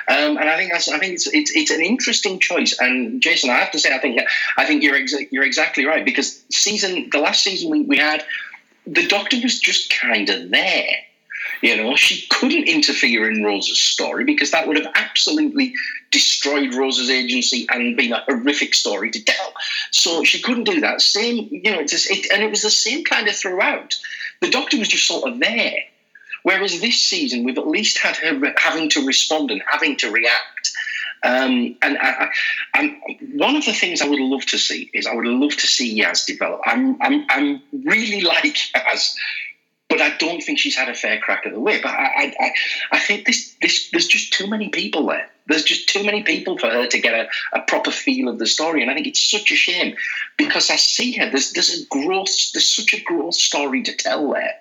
Um, and I think that's I think it's, it's it's an interesting choice. And Jason, I have to say, I think I think you're exa- you're exactly right because season the last season we, we had, the Doctor was just kind of there. You know, she couldn't interfere in Rose's story because that would have absolutely destroyed Rose's agency and been a horrific story to tell. So she couldn't do that. Same, you know, it's it, and it was the same kind of throughout. The Doctor was just sort of there. Whereas this season, we've at least had her having to respond and having to react. Um, and, I, and one of the things I would love to see is I would love to see Yaz develop. I'm, I'm, I'm really like Yaz, but I don't think she's had a fair crack at the whip. I, I, I think this, this, there's just too many people there. There's just too many people for her to get a, a proper feel of the story, and I think it's such a shame because I see her. There's there's a growth. There's such a growth story to tell there,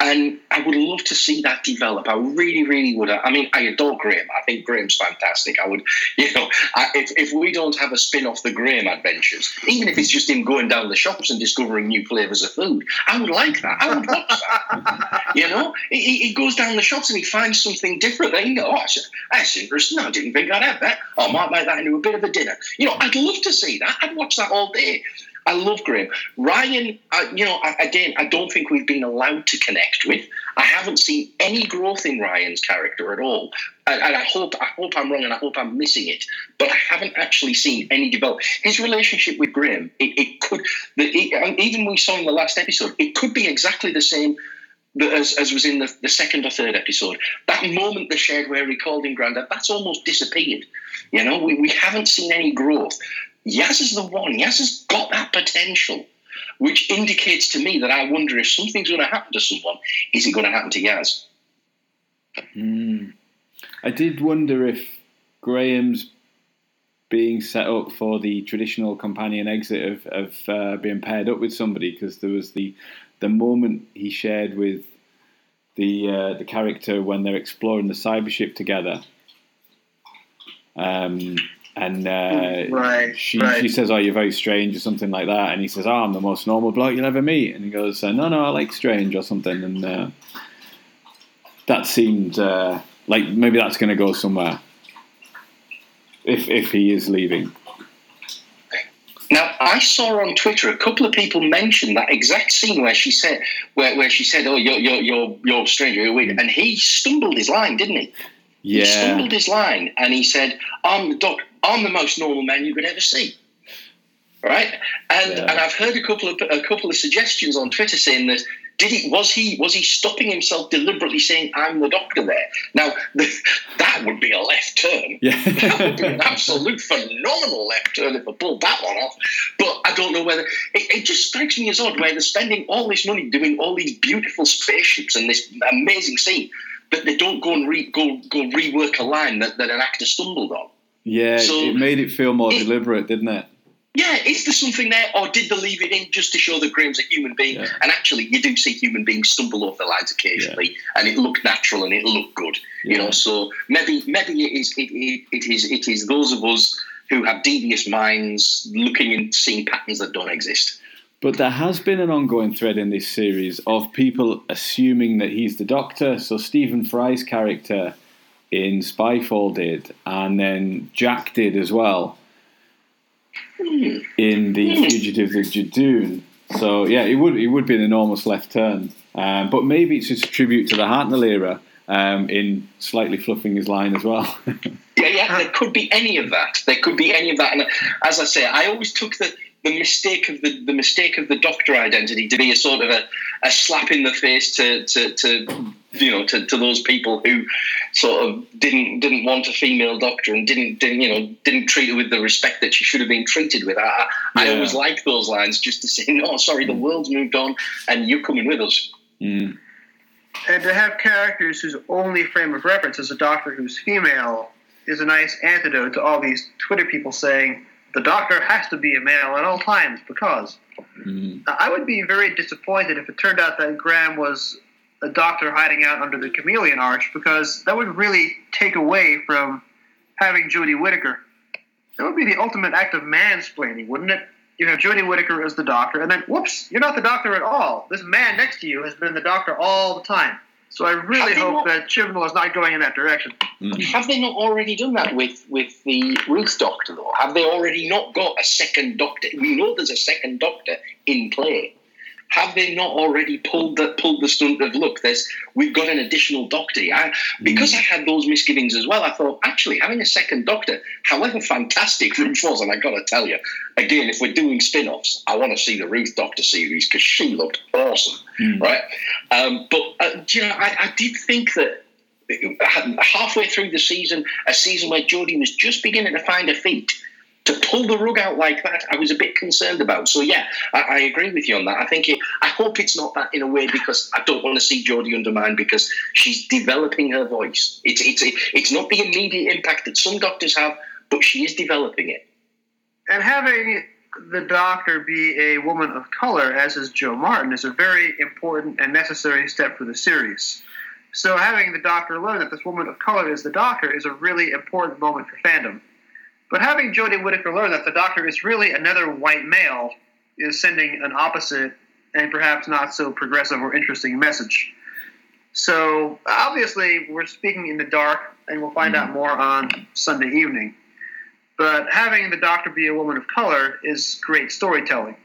and I would love to see that develop. I really, really would. I mean, I adore Graham. I think Graham's fantastic. I would, you know, I, if if we don't have a spin off the Graham adventures, even if it's just him going down the shops and discovering new flavors of food, I would like that. I would watch that. you know, he, he goes down the shops and he finds something different. You go, oh, that's, that's interesting. Didn't think I'd have that. I might make that into a bit of a dinner. You know, I'd love to see that. I'd watch that all day. I love Graham. Ryan, you know, I, again, I don't think we've been allowed to connect with. I haven't seen any growth in Ryan's character at all, and, and, I hope I hope I'm wrong, and I hope I'm missing it. But I haven't actually seen any development. His relationship with Graham, it, it could, the, it, um, even we saw in the last episode, it could be exactly the same as, as was in the, the second or third episode. That moment they shared where he called him Grandad, that's almost disappeared. You know, we, we haven't seen any growth. Yaz is the one. Yaz has got that potential, which indicates to me that I wonder if something's going to happen to someone. Is it going to happen to Yaz? Mm. I did wonder if Graham's being set up for the traditional companion exit of, of uh, being paired up with somebody because there was the the moment he shared with the uh, the character when they're exploring the cyber ship together. Um, and uh, right, she right. she says, "Oh, you're very strange" or something like that, and he says, "Oh, I'm the most normal bloke you'll ever meet," and he goes, uh, "No, no, I like strange" or something, and uh, that seemed uh, like maybe that's going to go somewhere if if he is leaving. Now, I saw on Twitter a couple of people mention that exact scene where she said, where, where she said, "Oh, you're you're you're you're stranger, you're weird," and he stumbled his line, didn't he? Yeah. He stumbled his line, and he said, "I'm the doc. I'm the most normal man you could ever see." Right, and Yeah. and I've heard a couple of a couple of suggestions on Twitter saying that did he was he was he stopping himself deliberately saying I'm the doctor there? Now the, that would be a left turn. Yeah. that would be an absolute phenomenal left turn if I pulled that one off. But I don't know whether it, it just strikes me as odd where they're spending all this money doing all these beautiful spaceships and this amazing scene, but they don't go and re, go go rework a line that, that an actor stumbled on. yeah, So- it made it feel more It- deliberate, didn't it? Yeah, is there something there, or did they leave it in just to show that Graham's a human being? Yeah. And actually, you do see human beings stumble over the lines occasionally, and it looked natural and it looked good. You know, so maybe maybe it is it, it, it is it is those of us who have devious minds looking and seeing patterns that don't exist. But there has been an ongoing thread in this series of people assuming that he's the Doctor. So Stephen Fry's character in Spyfall did, and then Jack did as well. In the Fugitives of Judoon. So yeah, it would it would be an enormous left turn. Um, but maybe it's just a tribute to the Hartnell era um, in slightly fluffing his line as well. Yeah, yeah, there could be any of that. There could be any of that. And as I say, I always took the, the mistake of the, the mistake of the doctor identity to be a sort of a, a slap in the face to, to, to you know to, to those people who sort of didn't didn't want a female doctor and didn't, didn't you know didn't treat her with the respect that she should have been treated with. I, I always like those lines just to say, no, sorry, the world's moved on and you're coming with us. Mm. And to have characters whose only frame of reference is a doctor who's female is a nice antidote to all these Twitter people saying the doctor has to be a male at all times because. Mm. I would be very disappointed if it turned out that Graham was a doctor hiding out under the chameleon arch because that would really take away from having Jodie Whittaker. That would be the ultimate act of mansplaining, wouldn't it? You have Jodie Whittaker as the doctor, and then whoops, you're not the doctor at all. This man next to you has been the doctor all the time. So I really Have hope not- that Chibnall is not going in that direction. Hmm. Have they not already done that with, with the Ruth Doctor, though? Have they already not got a second Doctor? We know there's a second Doctor in play. Have they not already pulled the pulled the stunt of look? There's we've got an additional Doctor. I, because I had those misgivings as well. I thought actually having a second Doctor, however fantastic Ruth was, and I got to tell you again, if we're doing spin-offs, I want to see the Ruth Doctor series because she looked awesome, right? Um, but uh, you know, I, I did think that halfway through the season, a season where Jodie was just beginning to find her feet, to pull the rug out like that, I was a bit concerned about. So yeah, I, I agree with you on that. I think it, I hope it's not that in a way because I don't want to see Jodie undermined because she's developing her voice. It's it's it's not the immediate impact that some doctors have, but she is developing it. And having the doctor be a woman of color, as is Jo Martin, is a very important and necessary step for the series. So having the doctor learn that this woman of color is the doctor is a really important moment for fandom. But having Jodie Whittaker learn that the doctor is really another white male is sending an opposite and perhaps not so progressive or interesting message. So obviously we're speaking in the dark, and we'll find out mm. more on Sunday evening. But having the doctor be a woman of color is great storytelling.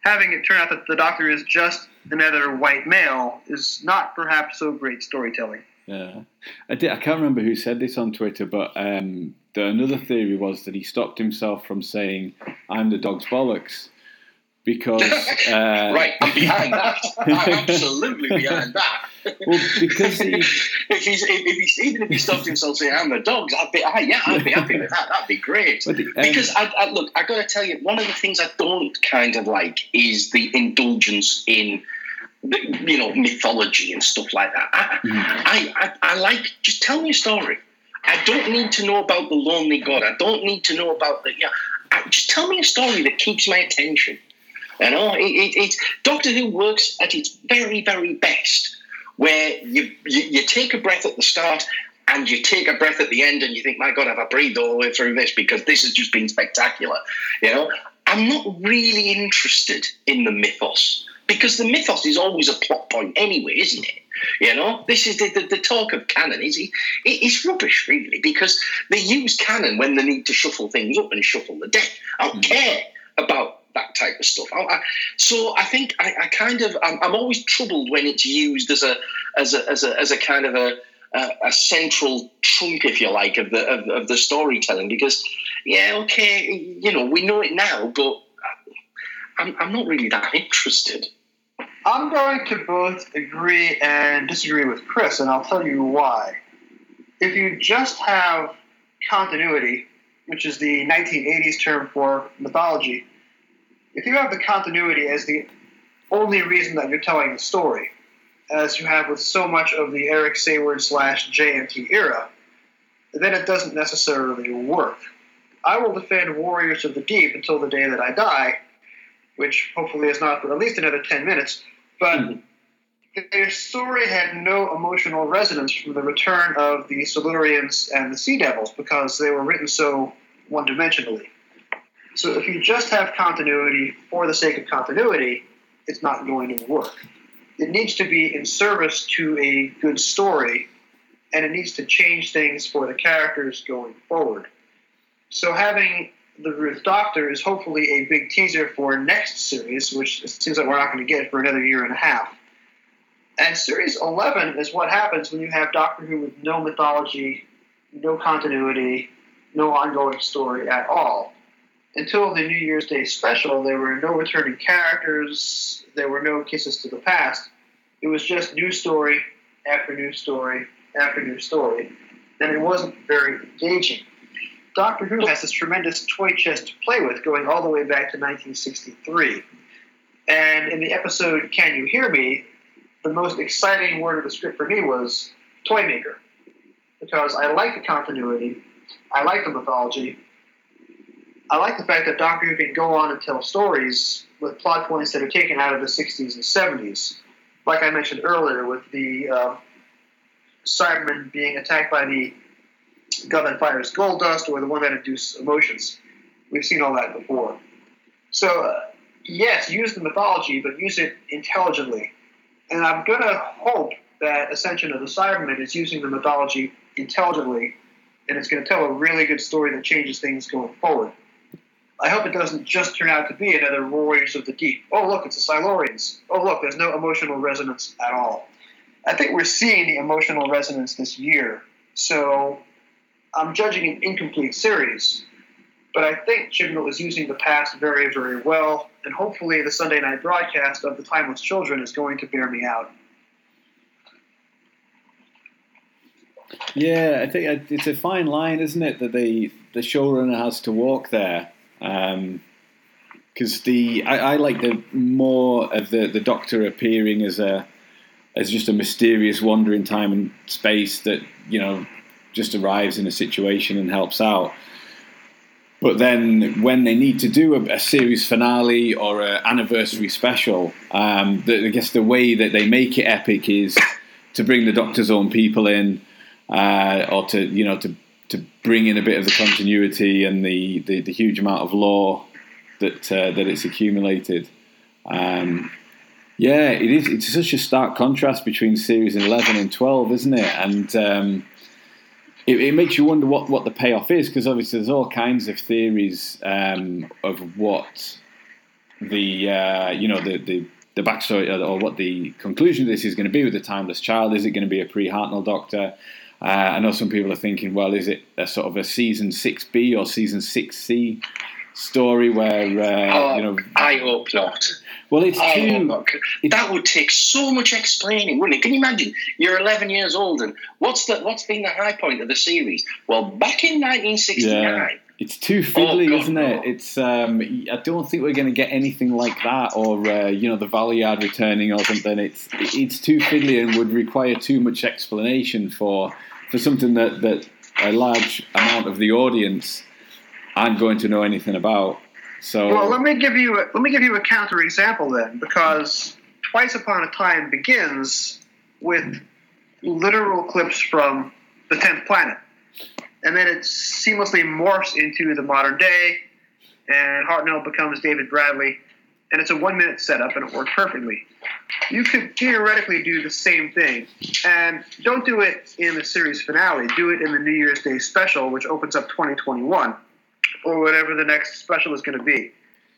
Having it turn out that the doctor is just another white male is not perhaps so great storytelling. Yeah, I did. I can't remember who said this on Twitter, but um, the, another theory was that he stopped himself from saying "I'm the dog's bollocks" because uh, right, I'm behind that. I'm absolutely behind that. well, because he, if he's if, he's even if he stopped himself saying I'm the dogs, I'd be ah, yeah, I'd be happy with that. That'd be great. But um, because I, I look, I got to tell you, one of the things I don't kind of like is the indulgence in. You know, mythology and stuff like that. I, mm. I, I, I like just tell me a story. I don't need to know about the lonely god. I don't need to know about the yeah. I, just tell me a story that keeps my attention. You know, it, it, it's Doctor Who works at its very, very best, where you, you you take a breath at the start and you take a breath at the end, and you think, "My God, have I breathed all the way through this?" Because this has just been spectacular. You know, I'm not really interested in the mythos because the mythos is always a plot point anyway, isn't it? You know, this is the, the, the talk of canon. Is it, it's rubbish, really, because they use canon when they need to shuffle things up and shuffle the deck. I don't mm. care about that type of stuff. I, I, so I think I, I kind of I'm, I'm always troubled when it's used as a as a as a, as a kind of a, a a central trunk, if you like, of the of, of the storytelling. Because yeah, okay, you know, we know it now, but I'm, I'm not really that interested. I'm going to both agree and disagree with Chris, and I'll tell you why. If you just have continuity, which is the 1980s term for mythology, if you have the continuity as the only reason that you're telling a story, as you have with so much of the Eric Saward slash JNT era, then it doesn't necessarily work. I will defend Warriors of the Deep until the day that I die, which hopefully is not for at least another 10 minutes, but hmm. their story had no emotional resonance from the return of the Silurians and the Sea Devils because they were written so one dimensionally. So if you just have continuity for the sake of continuity, it's not going to work. It needs to be in service to a good story, and it needs to change things for the characters going forward. So having the Ruth Doctor is hopefully a big teaser for next series, which it seems like we're not going to get for another year and a half. And series 11 is what happens when you have Doctor Who with no mythology, no continuity, no ongoing story at all. Until the New Year's Day special, there were no returning characters, there were no kisses to the past. It was just new story after new story after new story, and it wasn't very engaging. Doctor Who has this tremendous toy chest to play with going all the way back to 1963. And in the episode Can You Hear Me, the most exciting word of the script for me was toy maker. Because I like the continuity, I like the mythology, I like the fact that Doctor Who can go on and tell stories with plot points that are taken out of the 60s and 70s. Like I mentioned earlier, with the uh, Cybermen being attacked by the gun that fires gold dust or the one that induces emotions. We've seen all that before. So, uh, yes, use the mythology, but use it intelligently. And I'm going to hope that Ascension of the Cybermen is using the mythology intelligently, and it's going to tell a really good story that changes things going forward. I hope it doesn't just turn out to be another Warriors of the Deep. Oh, look, it's the Silurians. Oh, look, there's no emotional resonance at all. I think we're seeing the emotional resonance this year. So I'm judging an incomplete series. But I think Chibnall is using the past very, very well, and hopefully the Sunday night broadcast of The Timeless Children is going to bear me out. Yeah, I think it's a fine line, isn't it, that the the showrunner has to walk there. Because um, the I, I, like the more of the, the Doctor appearing as a as just a mysterious wander in time and space that you know just arrives in a situation and helps out. But then, when they need to do a, a series finale or an anniversary special, um, the, I guess the way that they make it epic is to bring the Doctor's own people in, uh, or to you know to to bring in a bit of the continuity and the, the, the huge amount of lore that uh, that it's accumulated. Um, yeah, it is. It's such a stark contrast between series eleven and twelve, isn't it? And um, it, it, makes you wonder what, what the payoff is because obviously there's all kinds of theories um, of what the uh, you know the, the the backstory or what the conclusion of this is going to be with the timeless child. Is it going to be a pre-Hartnell Doctor? Uh, I know some people are thinking, well, is it a sort of a season six B or season six C story where uh, oh, you know? I hope not. Well, it's too. It's, that would take so much explaining, wouldn't it? Can you imagine? You're 11 years old, and what's the what's been the high point of the series? Well, back in 1969. Yeah. It's too fiddly, oh, isn't it? It's. Um, I don't think we're going to get anything like that, or uh, you know, the Valeyard returning or something. It's it's too fiddly and would require too much explanation for for something that that a large amount of the audience aren't going to know anything about. So well, let me give you a, let me give you a counter example then, because Twice Upon a Time begins with literal clips from the tenth planet, and then it seamlessly morphs into the modern day, and Hartnell becomes David Bradley, and it's a one minute setup, and it worked perfectly. You could theoretically do the same thing, and don't do it in the series finale. Do it in the New Year's Day special, which opens up 2021 or whatever the next special is going to be.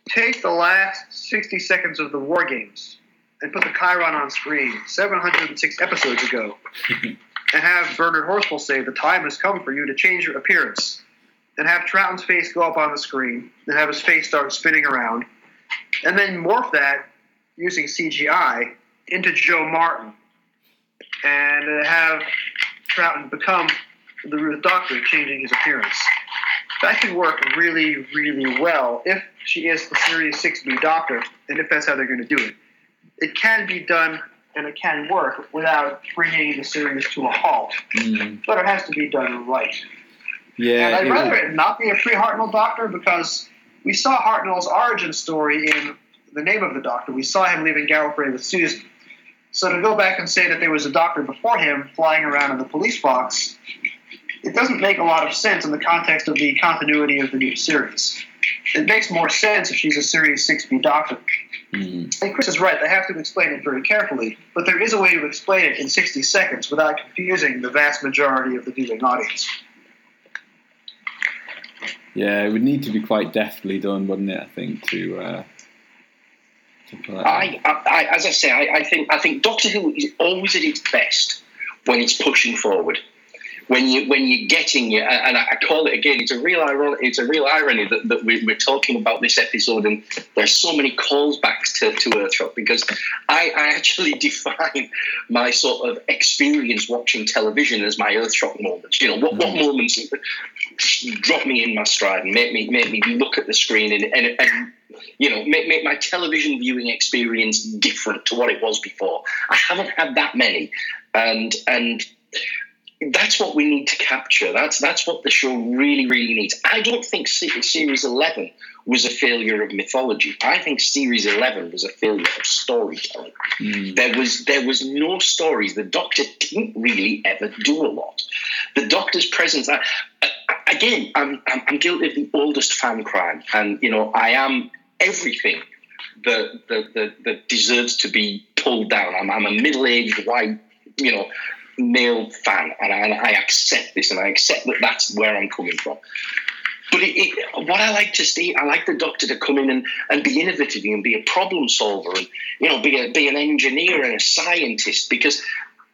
Take the last 60 seconds of the War Games and put the chyron on screen 706 episodes ago and have Bernard Horsfall say, The time has come for you to change your appearance. And have Troughton's face go up on the screen, and have his face start spinning around, and then morph that using CGI into Jo Martin, and have Trouton become the Ruth Doctor, changing his appearance that could work really, really well if she is the Series 6B doctor, and if that's how they're going to do it. It can be done and it can work without bringing the series to a halt, mm. but it has to be done right. Yeah, and I'd rather it not be a pre Hartnell doctor because we saw Hartnell's origin story in The Name of the Doctor. We saw him leaving Gallifrey with Susan. So to go back and say that there was a doctor before him flying around in the police box it doesn't make a lot of sense in the context of the continuity of the new series. It makes more sense if she's a Series 6B Doctor. Mm. And Chris is right, they have to explain it very carefully, but there is a way to explain it in 60 seconds without confusing the vast majority of the viewing audience. Yeah, it would need to be quite deftly done, wouldn't it? I think to. Uh, to pull that I, I, I, as I say, I, I think I think Doctor Who is always at its best when it's pushing forward. When you when you're getting it, and I call it again, it's a real irony. It's a real irony that, that we're, we're talking about this episode, and there's so many callbacks to, to Earthshock because I, I actually define my sort of experience watching television as my Earthshock moments. You know, what, what mm-hmm. moments drop me in my stride and make me make me look at the screen and, and, and you know make, make my television viewing experience different to what it was before. I haven't had that many, and and that's what we need to capture. That's that's what the show really really needs. I don't think series eleven was a failure of mythology. I think series eleven was a failure of storytelling. Hmm. There was there was no stories. The Doctor didn't really ever do a lot. The Doctor's presence. I, I, again, I'm, I'm I'm guilty of the oldest fan crime, and you know I am everything that that that, that deserves to be pulled down. I'm, I'm a middle aged white, you know, male fan, and I, and I accept this, and I accept that that's where I'm coming from. But it, it, what I like to see, I like the doctor to come in and, and be innovative and be a problem solver and you know be a, be an engineer and a scientist because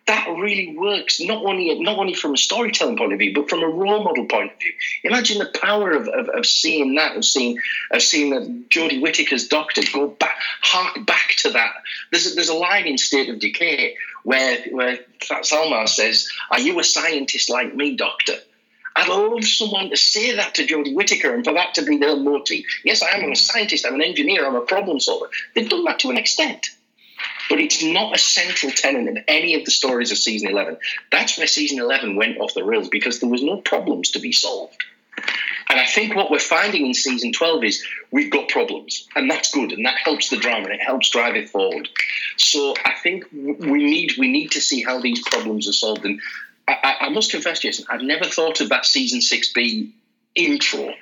that really works not only not only from a storytelling point of view but from a role model point of view. Imagine the power of, of, of seeing that of seeing of seeing that Jodie Whittaker's doctor go back hark back to that. There's a, there's a line in State of Decay where where Kalmar says, "Are you a scientist like me, Doctor?" I'd love someone to say that to Jodie Whittaker and for that to be their motif. Yes, I am I'm a mm. scientist, I'm an engineer, I'm a problem solver. They've done that to an extent. But it's not a central tenet of any of the stories of season 11. That's where season 11 went off the rails because there was no problems to be solved. And I think what we're finding in season 12 is we've got problems, and that's good, and that helps the drama, and it helps drive it forward. So I think we need we need to see how these problems are solved. And I, I must confess, Jason, I've never thought of that season 6B intro,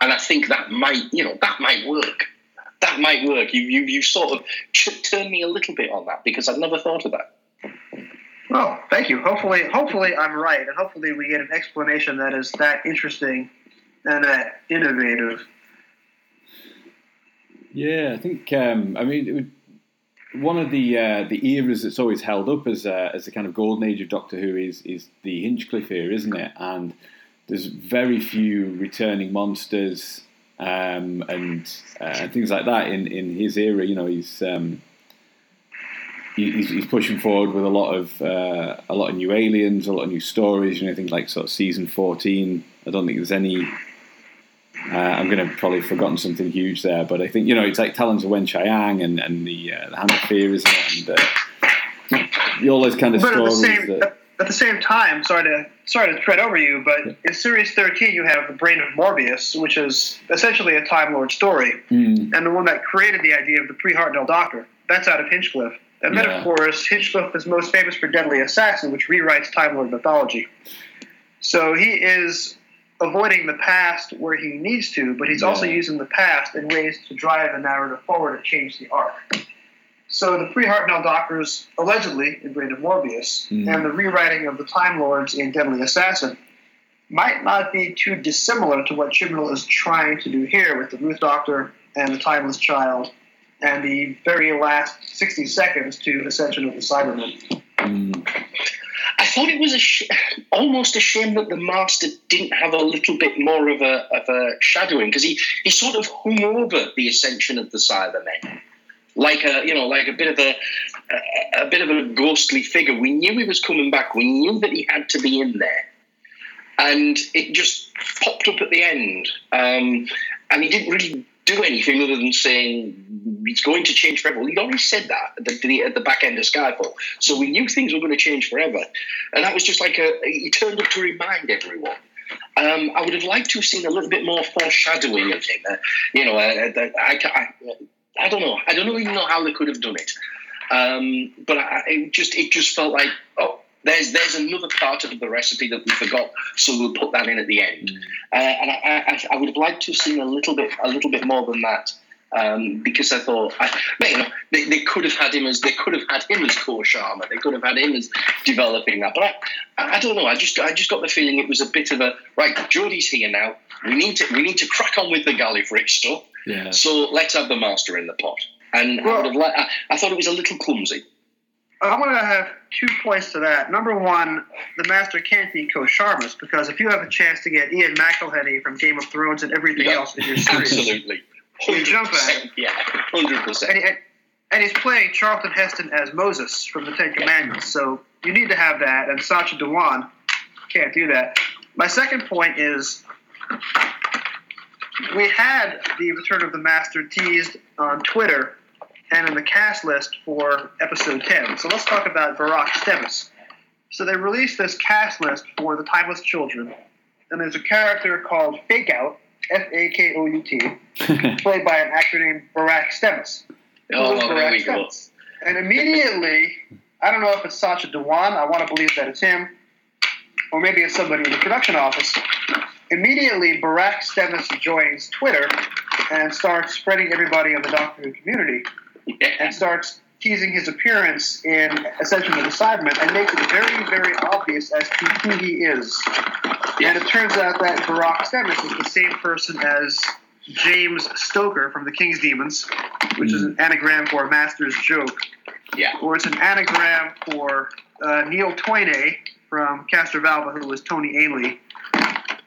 and I think that might you know that might work. That might work. You you you sort of turned me a little bit on that because I've never thought of that. Well, thank you. Hopefully, hopefully I'm right, and hopefully we get an explanation that is that interesting and that innovative. Yeah, I think. Um, I mean, would, one of the uh, the eras that's always held up as as the kind of golden age of Doctor Who is is the Hinchcliffe era, isn't it? And there's very few returning monsters um, and uh, things like that in, in his era. You know, he's um, he's, he's pushing forward with a lot of uh, a lot of new aliens, a lot of new stories. You know, things like sort of season fourteen. I don't think there's any. Uh, I'm going to probably have forgotten something huge there, but I think you know it's like Talons of Weng-Chiang and and the uh, the Hand of Fear, isn't it? And uh, all those kind of But at the same that. at the same time, sorry to sorry to tread over you, but in series 13 you have the Brain of Morbius, which is essentially a Time Lord story, Mm, and the one that created the idea of the pre-Hartnell Doctor. That's out of Hinchcliffe. And then, Yeah. of course, Hinchcliffe is most famous for Deadly Assassin, which rewrites Time Lord mythology. So he is avoiding the past where he needs to, but he's also using the past in ways to drive the narrative forward and change the arc. So the pre-Hartnell Doctors, allegedly in Brain of Morbius, Mhm. and the rewriting of the Time Lords in Deadly Assassin might not be too dissimilar to what Chibnall is trying to do here with the Ruth Doctor and the Timeless Child and the very last 60 seconds to Ascension of the Cybermen. mm, thought it was a sh- almost a shame that the master didn't have a little bit more of a of a shadowing because he, he sort of hung over the ascension of the Cybermen, like a you know like a bit of a, a a bit of a ghostly figure. We knew he was coming back. We knew that he had to be in there, and it just popped up at the end, um, and he didn't really do anything other than saying it's going to change forever. Well, he'd already said that at the, at the back end of Spyfall, so we knew things were going to change forever, and that was just like a he turned up to remind everyone. Um, I would have liked to have seen a little bit more foreshadowing of him. Uh, you know, uh, uh, I, I, I don't know. I don't even know how they could have done it. Um, but I, it just it just felt like oh There's there's another part of the recipe that we forgot, so we'll put that in at the end. Mm. Uh, and I, I, I would have liked to have seen a little bit a little bit more than that. Um, because I thought, I, you know, they, they could have had him as they could have had him as Ko Sharmus. They could have had him as developing that. But I, I don't know. I just I just got the feeling it was a bit of a right. Jodie's here now. We need to we need to crack on with the Gallifrey stuff. Yeah. So let's have the master in the pot. And I, Well- would have li- I, I thought it was a little clumsy. I want to have two points to that. Number one, the master can't be Ko Sharmus because if you have a chance to get Ian McElhinney from Game of Thrones and everything Yeah. else in your series, Absolutely. At 100%. Yeah, 100%. and, and, and he's playing Charlton Heston as Moses from the Ten Commandments, so you need to have that. And Sacha Dhawan can't do that. My second point is we had the Return of the Master teased on Twitter and in the cast list for episode 10. So let's talk about Barack Stevis. So they released this cast list for the Timeless Children, and there's a character called Fake Out, F A K O U T, played by an actor named Barack Stevis. Oh, Who is there Barack we go. And immediately, I don't know if it's Sacha Dhawan. I want to believe that it's him, or maybe it's somebody in the production office. Immediately, Barack Stevis joins Twitter and starts spreading everybody in the Doctor Who community Yeah. and starts teasing his appearance in Ascension of the Cybermen and makes it very, very obvious as to who he is. And it turns out that Barack Stevis is the same person as James Stoker from the King's Demons, which is an anagram for Master's Joke, Yeah. or it's an anagram for uh, Neil Toynay from Castrovalva, who was Tony Ainley,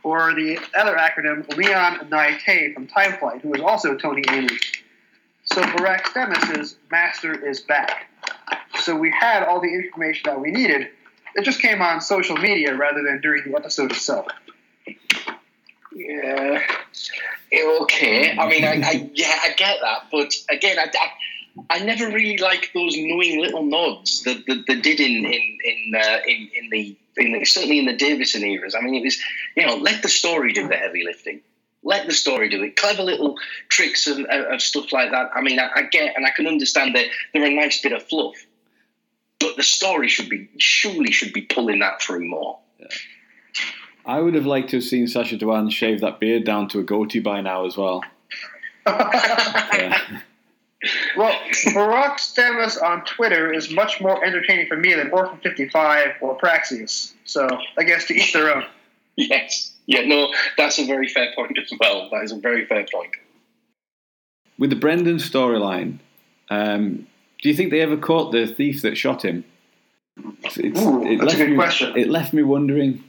or the other acronym Leon Ny Taiy from Time Flight, who is also Tony Ainley. So Barack Stemis' master is back. So we had all the information that we needed. It just came on social media rather than during the episode itself. Yeah. Okay. I mean, I, I yeah, I get that, but again, I, I, I never really liked those knowing little nods that that they did in in in uh, in, in the in the, certainly in the Davison eras. I mean, it was you know let the story do the heavy lifting. Let the story do it. Clever little tricks and of stuff like that. I mean, I, I get and I can understand that they're a nice bit of fluff, but the story should be surely should be pulling that through more. I would have liked to have seen Sacha Dhawan shave that beard down to a goatee by now as well. Yeah. Well, Barack Stemis on Twitter is much more entertaining for me than Orphan 55 or Praxeus. So I guess to each their own. Yes. Yeah, no, that's a very fair point as well. That is a very fair point. With the Brendan storyline, um, do you think they ever caught the thief that shot him? It's, it's- Ooh, it that's a left good me, question. It left me wondering.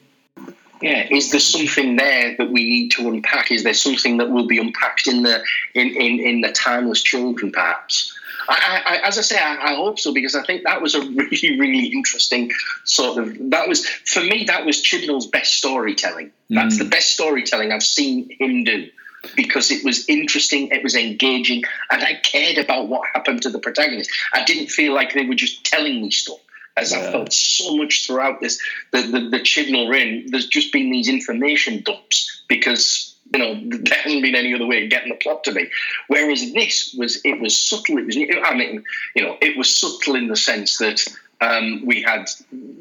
Yeah, is there something there that we need to unpack? Is there something that will be unpacked in the in, in, in the timeless children, perhaps? I, I, I- as I say, I, I hope so because I think that was a really, really interesting sort of. That was for me. That was Chibnall's best storytelling. That's Mm. the best storytelling I've seen him do because it was interesting, it was engaging, and I cared about what happened to the protagonist. I didn't feel like they were just telling me stuff. As I felt so much throughout this, the, the, the Chibnall reign, there's just been these information dumps because you know there hasn't been any other way of getting the plot to me. Whereas this was, it was subtle. It was, I mean, you know, it was subtle in the sense that um, we had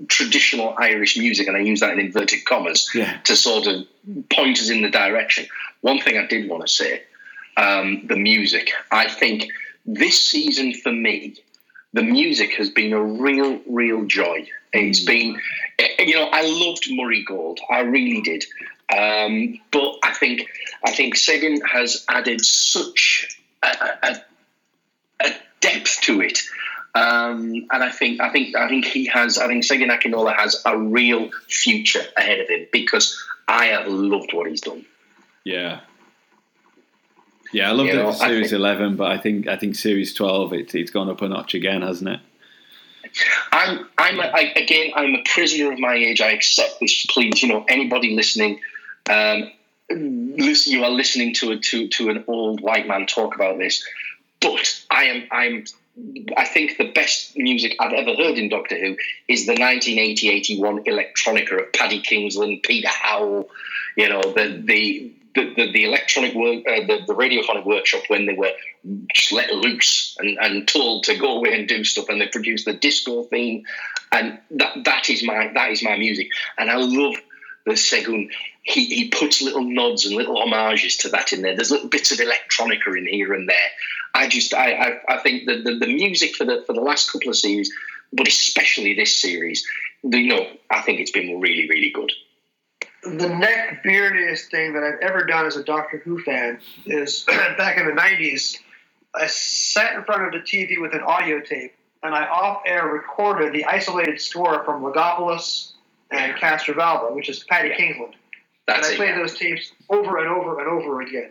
traditional Irish music, and I use that in inverted commas Yeah. to sort of point us in the direction. One thing I did want to say, um, the music. I think this season for me, the music has been a real, real joy. It's been, eh, you know, I loved Murray Gold, I really did. Um, but I think, I think Segun has added such a, a, a depth to it. Um, and I think, I think, I think he has. I think Segun Akinola has a real future ahead of him because I have loved what he's done. Yeah. Yeah, I loved You know, it series think- eleven, but I think I think series twelve it, it's gone up a notch again, hasn't it? I'm, I'm, I, again, I'm a prisoner of my age. I accept this. Please, you know, anybody listening, um, listen, you are listening to a to to an old white man talk about this. But I am, I'm, I think the best music I've ever heard in Doctor Who is the 1980-81 electronica of Paddy Kingsland, Peter Howell. You know, the the the, the, the electronic work, uh, the, the radiophonic workshop when they were just let loose and, and told to go away and do stuff, and they produced the disco theme, and that that is my that is my music, and I love the Segun. He, he puts little nods and little homages to that in there. There's little bits of electronica in here and there. I just I I, I think that the, the music for the for the last couple of series, but especially this series, you know, I think it's been really really good the neck beardiest thing that I've ever done as a Doctor Who fan is back in the 90s. I sat in front of the TV with an audio tape and I off air recorded the isolated score from Logopolis and Castrovalva, which is Paddy Kingsland. That's and I played those tapes over and over and over again.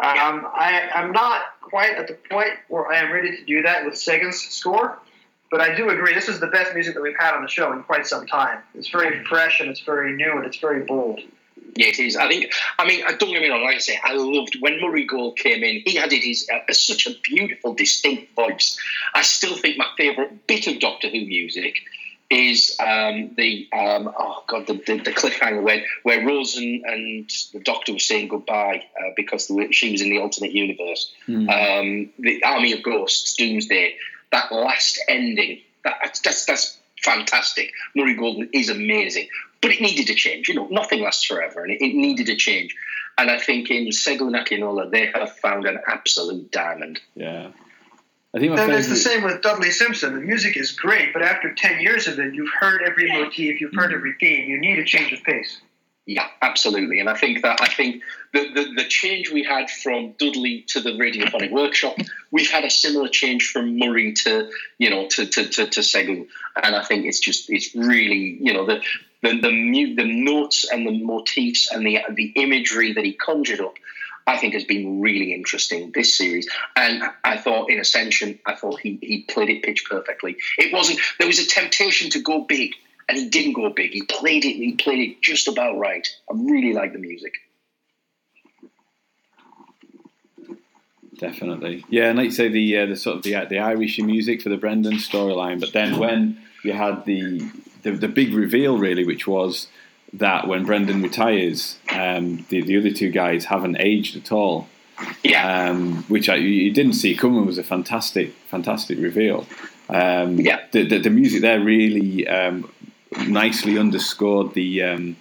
Um, I, I'm not quite at the point where I am ready to do that with Segun's score, but I do agree, this is the best music that we've had on the show in quite some time. It's very fresh and it's very new and it's very bold. Yeah, it is. I think. I mean, I don't get me wrong. Like I say, I loved when Murray Gold came in. He added his uh, such a beautiful, distinct voice. I still think my favourite bit of Doctor Who music is um, the um, oh god the, the, the, cliffhanger where where Rose and, and the Doctor were saying goodbye uh, because she was in the alternate universe. Mm. Um, the Army of Ghosts, Doomsday that last ending, that, that's, that's fantastic. Murray Gold is amazing, but it needed a change. You know, nothing lasts forever, and it, it needed a change. And I think in Segun Akinola, they have found an absolute diamond. Yeah. I think and it's the same with Dudley Simpson. The music is great, but after 10 years of it, you've heard every motif, you've heard mm-hmm. every theme. You need a change of pace. Yeah, absolutely. And I think that I think the, the, the, change we had from Dudley to the radiophonic workshop, we've had a similar change from Murray to you know to to, to, to Segun. And I think it's just it's really you know the the the, the notes and the motifs and the the imagery that he conjured up. I think has been really interesting this series, and I thought in Ascension, I thought he he played it pitch perfectly. It wasn't there was a temptation to go big, and he didn't go big. He played it. He played it just about right. I really like the music. Definitely, yeah, and like you say, the uh, the sort of the uh, the Irish music for the Brendan storyline. But then when you had the, the, the big reveal, really, which was that when Brendan retires, um, the the other two guys haven't aged at all. Yeah, um, which I, you didn't see coming was a fantastic, fantastic reveal. Um, yeah, the, the, the music there really um, nicely underscored the um,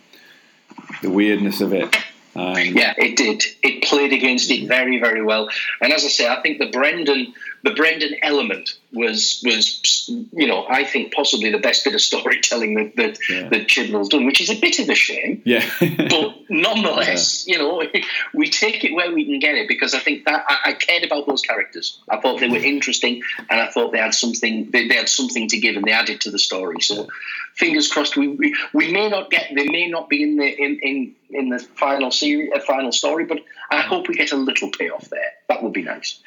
the weirdness of it. Um, yeah, it did. It played against it very, very well. And as I say, I think the Brendan the Brendan element was was you know I think possibly the best bit of storytelling that that, yeah. that Chibnall's done, which is a bit of a shame. Yeah, but nonetheless, yeah. you know we take it where we can get it because I think that I, I, cared about those characters. I thought they were interesting, and I thought they had something they, they had something to give, and they added to the story. So fingers crossed. We, we, we may not get they may not be in the in in, in the final series, a uh, final story, but I hope we get a little payoff there. That would be nice.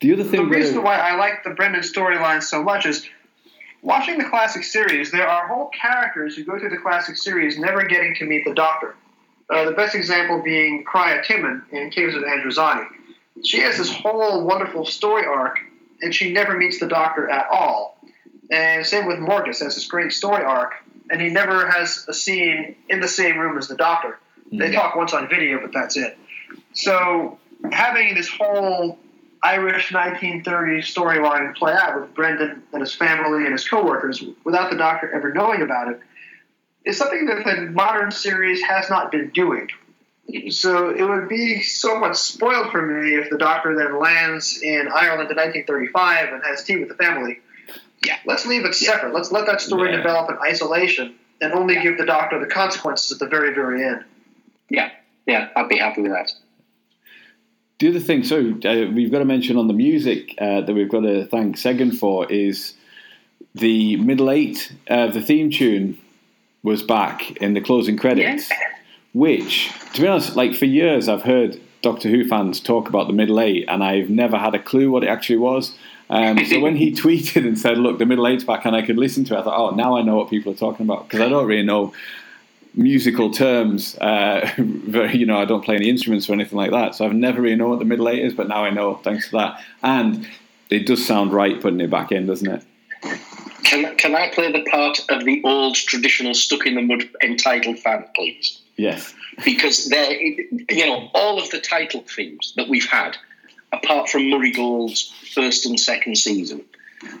The other thing, the reason why I like the Brendan storyline so much is watching the classic series. There are whole characters who go through the classic series never getting to meet the Doctor. Uh, the best example being Krau Timmin in Caves of Androzani. She has this whole wonderful story arc, and she never meets the Doctor at all. And same with Morgus has this great story arc, and he never has a scene in the same room as the Doctor. They talk once on video, but that's it. So having this whole Irish 1930s storyline play out with Brendan and his family and his coworkers without the Doctor ever knowing about it is something that the modern series has not been doing. So it would be somewhat spoiled for me if the Doctor then lands in Ireland in 1935 and has tea with the family. Yeah, let's leave it separate. Let's let that story yeah. develop in isolation and only give the Doctor the consequences at the very, very end. Yeah, yeah, I'd be happy with that. The other thing, so uh, we've got to mention on the music uh, that we've got to thank Segun for is the middle eight uh, the theme tune was back in the closing credits, yes. which, to be honest, like for years I've heard Doctor Who fans talk about the middle eight, and I've never had a clue what it actually was. Um, so when he tweeted and said, "Look, the middle eight's back," and I could listen to it, I thought, "Oh, now I know what people are talking about," because I don't really know musical terms. Uh, very, you know, I don't play any instruments or anything like that, so I've never really known what the middle eight is. But now I know, thanks to that. And it does sound right putting it back in, doesn't it? Can, can I play the part of the old traditional stuck in the mud entitled fan, please? Yes. Because they're, you know, all of the title themes that we've had, apart from Murray Gold's first and second season,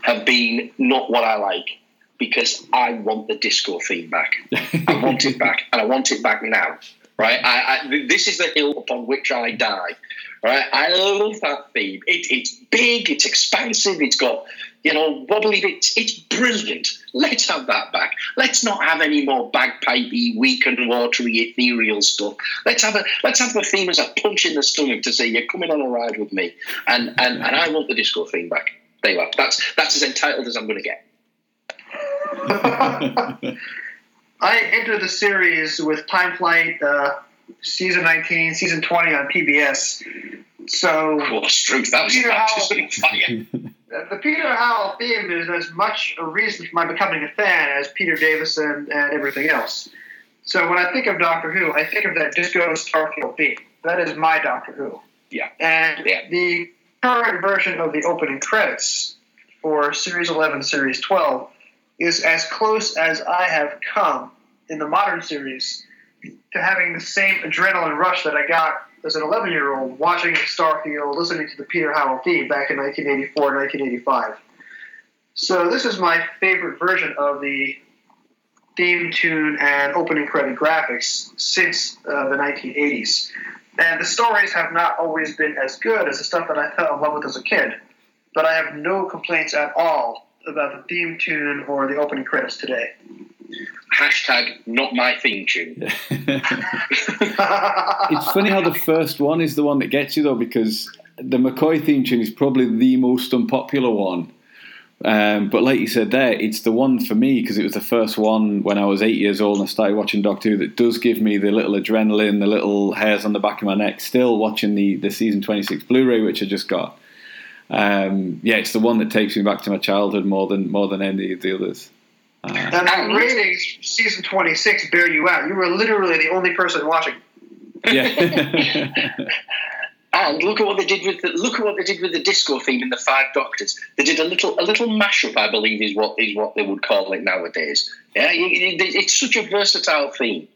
have been not what I like because I want the disco theme back. I want it back, and I want it back now. Right? I, I, this is the hill upon which I die. Right? I love that theme. It, it's big. It's expansive. It's got you know wobbly bits. It's brilliant. Let's have that back. Let's not have any more bagpipey, weak and watery, ethereal stuff. Let's have a let's have the theme as a punch in the stomach to say you're coming on a ride with me, and and, and I want the disco theme back. There you are. That's that's as entitled as I'm going to get. I entered the series with Time Flight, uh, season 19, season 20 on PBS. So, Of course, truth. That was Peter baptism Howell. in the Peter Howell theme is as much a reason for my becoming a fan as Peter Davison and everything else. So, when I think of Doctor Who, I think of that disco Starfield theme. That is my Doctor Who. Yeah. And Yeah. the current version of the opening credits for Series 11, Series 12 is as close as I have come in the modern series to having the same adrenaline rush that I got as an 11 year old watching Starfield, listening to the Peter Howell theme back in 1984 1985. So, this is my favorite version of the theme tune and opening credit graphics since uh, the 1980s. And the stories have not always been as good as the stuff that I fell in love with as a kid, but I have no complaints at all about the theme tune or the opening credits today. Hashtag not my theme tune. it's funny how the first one is the one that gets you though, because the McCoy theme tune is probably the most unpopular one. Um, but like you said there, it's the one for me because it was the first one when I was eight years old and I started watching Doctor Who that does give me the little adrenaline, the little hairs on the back of my neck. Still watching the the season twenty six Blu-ray which I just got. Um, yeah, it's the one that takes me back to my childhood more than more than any of the others. Uh, and that ratings season 26 bear you out. You were literally the only person watching. yeah. And look at what they did with the look at what they did with the disco theme in the Five Doctors. They did a little a little mashup, I believe, is what is what they would call it nowadays. Yeah, it- it- it's such a versatile theme.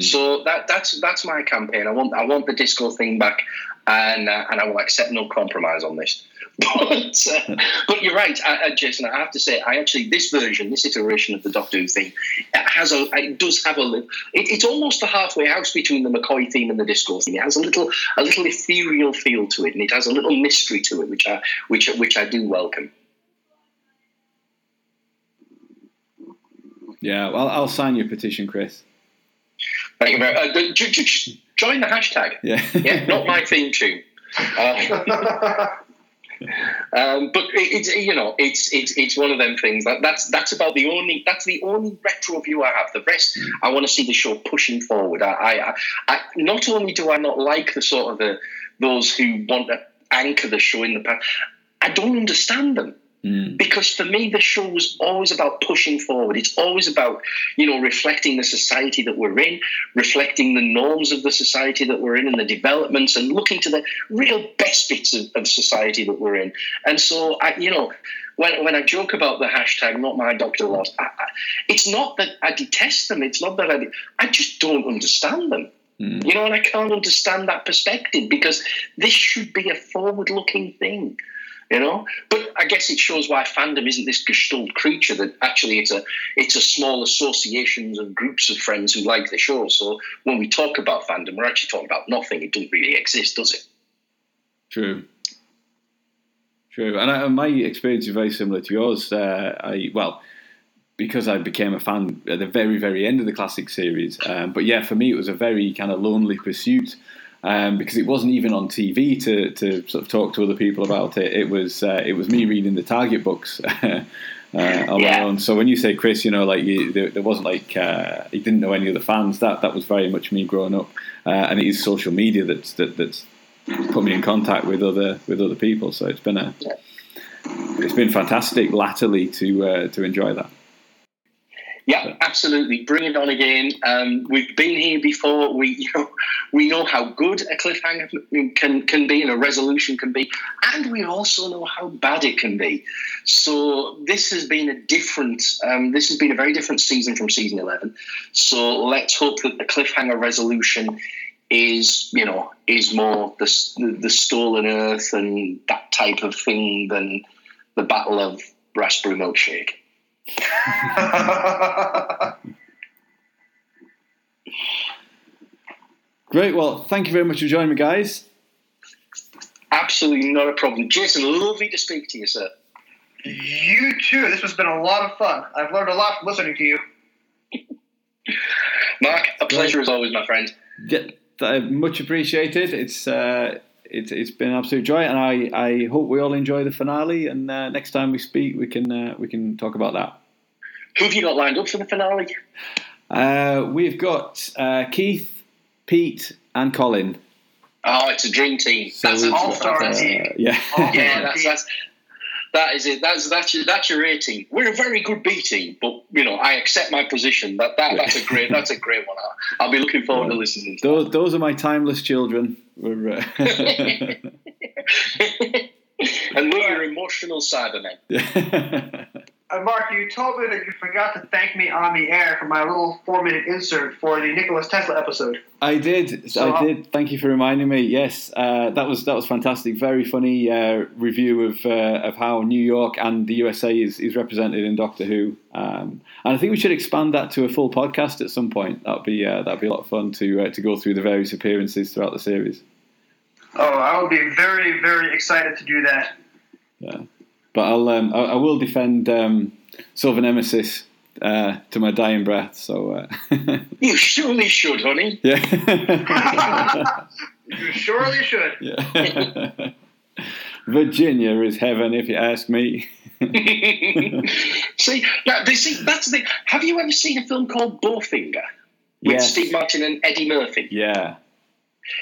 So that that's that's my campaign. I want I want the disco theme back, and uh, and I will accept no compromise on this. But uh, but you're right, I, I, Jason. I have to say, I actually this version, this iteration of the Doctor Who theme, it has a it does have a li- it, it's almost a halfway house between the McCoy theme and the disco theme. It has a little a little ethereal feel to it, and it has a little mystery to it, which I which which I do welcome. yeah, well, I'll sign your petition, Chris. Thank you very much. Uh, j- j- j- join the hashtag. Yeah. Yeah, not my theme tune. Uh, Um, but it, it's you know it's it's it's one of them things that that's that's about the only that's the only retro view I have. The rest I want to see the show pushing forward. I, I, I not only do I not like the sort of the those who want to anchor the show in the past, I don't understand them. Mm. Because for me, the show was always about pushing forward. It's always about, you know, reflecting the society that we're in, reflecting the norms of the society that we're in and the developments and looking to the real best bits of, of society that we're in. And so, I, you know, when, when I joke about the hashtag not my doctor lost, I, I, it's not that I detest them. It's not that I, I just don't understand them. Mm. You know, and I can't understand that perspective because this should be a forward looking thing you know. But I guess it shows why fandom isn't this gestalt creature that actually it's a it's a small associations and groups of friends who like the show. So when we talk about fandom, we're actually talking about nothing. It doesn't really exist, does it? True. True, and, I, and my experience is very similar to yours. Uh, I well, because I became a fan at the very, very end of the classic series. Um, but yeah, for me, it was a very kind of lonely pursuit um, because it wasn't even on TV to, to sort of talk to other people about it. It was uh, it was me reading the Target books. Uh, on my own. So when you say Chris, you know, like you, there, there wasn't like uh, you didn't know any of the fans. That that was very much me growing up, uh, and it is social media that's that, that's put me in contact with other with other people. So it's been a it's been fantastic latterly to uh, to enjoy that. Yeah, absolutely. Bring it on again. Um, we've been here before. We, you know, We know how good a cliffhanger can can be and a resolution can be, and we also know how bad it can be. So this has been a different. Um, this has been a very different season from season eleven. So let's hope that the cliffhanger resolution is you know is more the the stolen earth and that type of thing than the battle of raspberry milkshake. Great. Well, thank you very much for joining me, guys. Absolutely not a problem. Jason, lovely to speak to you, sir. You too. This has been a lot of fun. I've learned a lot from listening to you. Mark, a pleasure as always, my friend. Yeah, uh, much appreciated. It's uh, it, it's been an absolute joy, and I, I hope we all enjoy the finale. And uh, next time we speak, we can uh, we can talk about that. Who have you got lined up for the finale? Uh, we've got uh, Keith, Pete, and Colin. Oh, it's a dream team. So that's an all-star uh, team. Yeah. All-star yeah, that's, that's that is it. That's that's your, that's your A team. We're a very good B team, but you know I accept my position. That, that that's a great that's a great one. I'll, I'll be looking forward to listening. To those, those are my timeless children. We're, uh, and we're your emotional Cybermen. Uh, Mark, you told me that you forgot to thank me on the air for my little four-minute insert for the Nikola Tesla episode. I did. So- I did. Thank you for reminding me. Yes, uh, that was that was fantastic. Very funny uh, review of uh, of how New York and the USA is, is represented in Doctor Who. Um, and I think we should expand that to a full podcast at some point. That'd be uh, that'd be a lot of fun to uh, to go through the various appearances throughout the series. Oh, I would be very, very excited to do that. Yeah, but I'll um, I, I will defend um, Silver Nemesis uh, to my dying breath. So uh, You surely should, honey. yeah. You surely should. yeah. Virginia is heaven, if you ask me. see, they see that's the. Have you ever seen a film called Bowfinger with Yes. Steve Martin and Eddie Murphy? Yeah.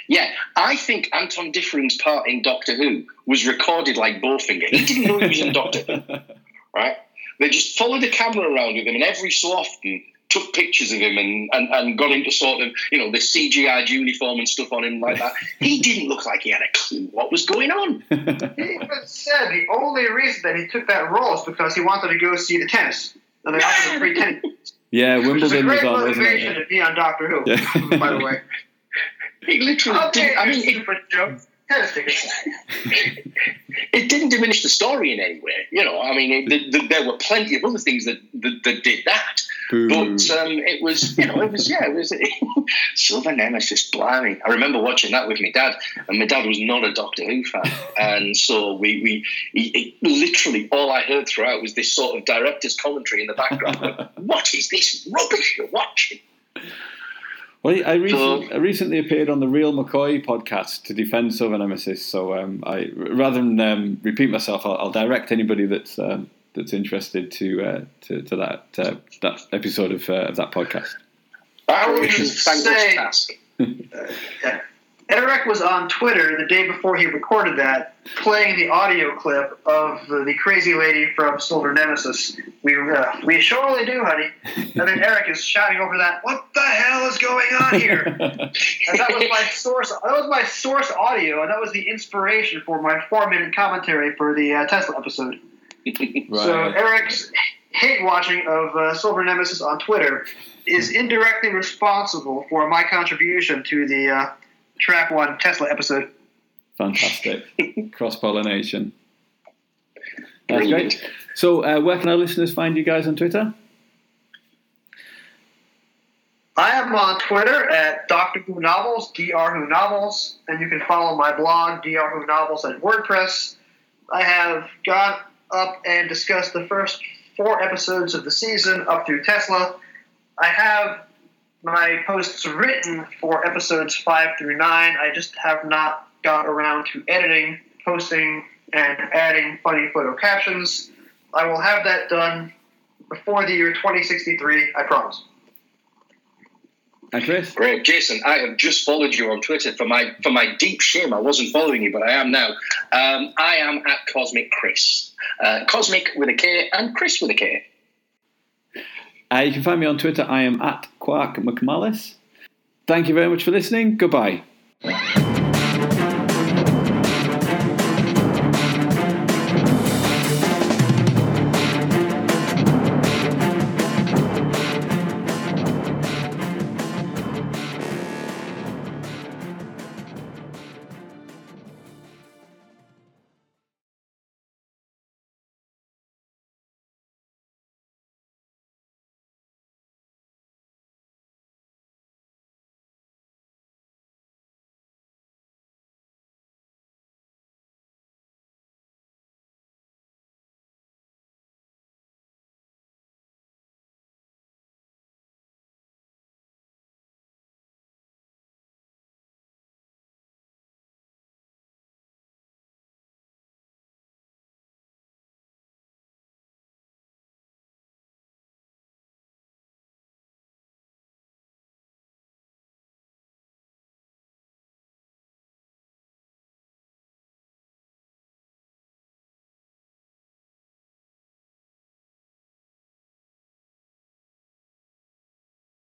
Yeah, I think Anton Diffring's part in Doctor Who was recorded like Bowfinger. He didn't know he was in Doctor Who, right? They just followed the camera around with him, and every so often took pictures of him and, and, and got him to sort of, you know, the CGI uniform and stuff on him like that. He didn't look like he had a clue what was going on. He even said the only reason that he took that role is because he wanted to go see the tennis. And they offered him free tennis. Yeah, Which is a Wimbledon was on, wasn't it? to be on Doctor Who, Yeah. by the way. He literally I'll didn't. I mean, it, stupid joke. It didn't diminish the story in any way. You know, I mean, it, th th there were plenty of other things that that, that did that. Boo. But um, it was, you know, it was, yeah, it was Silver Nemesis, blimey. I remember watching that with my dad, and my dad was not a Doctor Who fan. And so we, we he, he- literally, all I heard throughout was this sort of director's commentary in the background. Like, what is this rubbish you're watching? Well, I, recently, So- I recently appeared on the Real McCoy podcast to defend Silver Nemesis. So um, I, rather than um, repeat myself, I'll, I'll direct anybody that's um, that's interested to uh, to, to that uh, that episode of, uh, of that podcast. I would Which is a thankless say- task. Yeah. Eric was on Twitter the day before he recorded that, playing the audio clip of the, the crazy lady from Silver Nemesis. We uh, we surely do, honey. And then Eric is shouting over that, "What the hell is going on here?" And that was my source. That was my source audio, and that was the inspiration for my four-minute commentary for the uh, Tesla episode. Right. So Eric's hate watching of uh, Silver Nemesis on Twitter is indirectly responsible for my contribution to the uh, Track One Tesla episode. Fantastic. Cross pollination. That's Brilliant. great. So, uh, where can our listeners find you guys on Twitter? I am on Twitter at Doctor Who Novels, Dr Who Novels, and you can follow my blog, Dr Who Novels, at WordPress. I have gone up and discussed the first four episodes of the season up through Tesla. I have my posts written for episodes five through nine. I just have not got around to editing, posting, and adding funny photo captions. I will have that done before the year 2063, I promise. And Chris? Great, Jason. I have just followed you on Twitter. For my for my deep shame, I wasn't following you, but I am now. Um, I am at Cosmic Chris, uh, Cosmic with a K and Chris with a K. Uh, you can find me on Twitter. I am at Quark McMallis. Thank you very much for listening. Goodbye.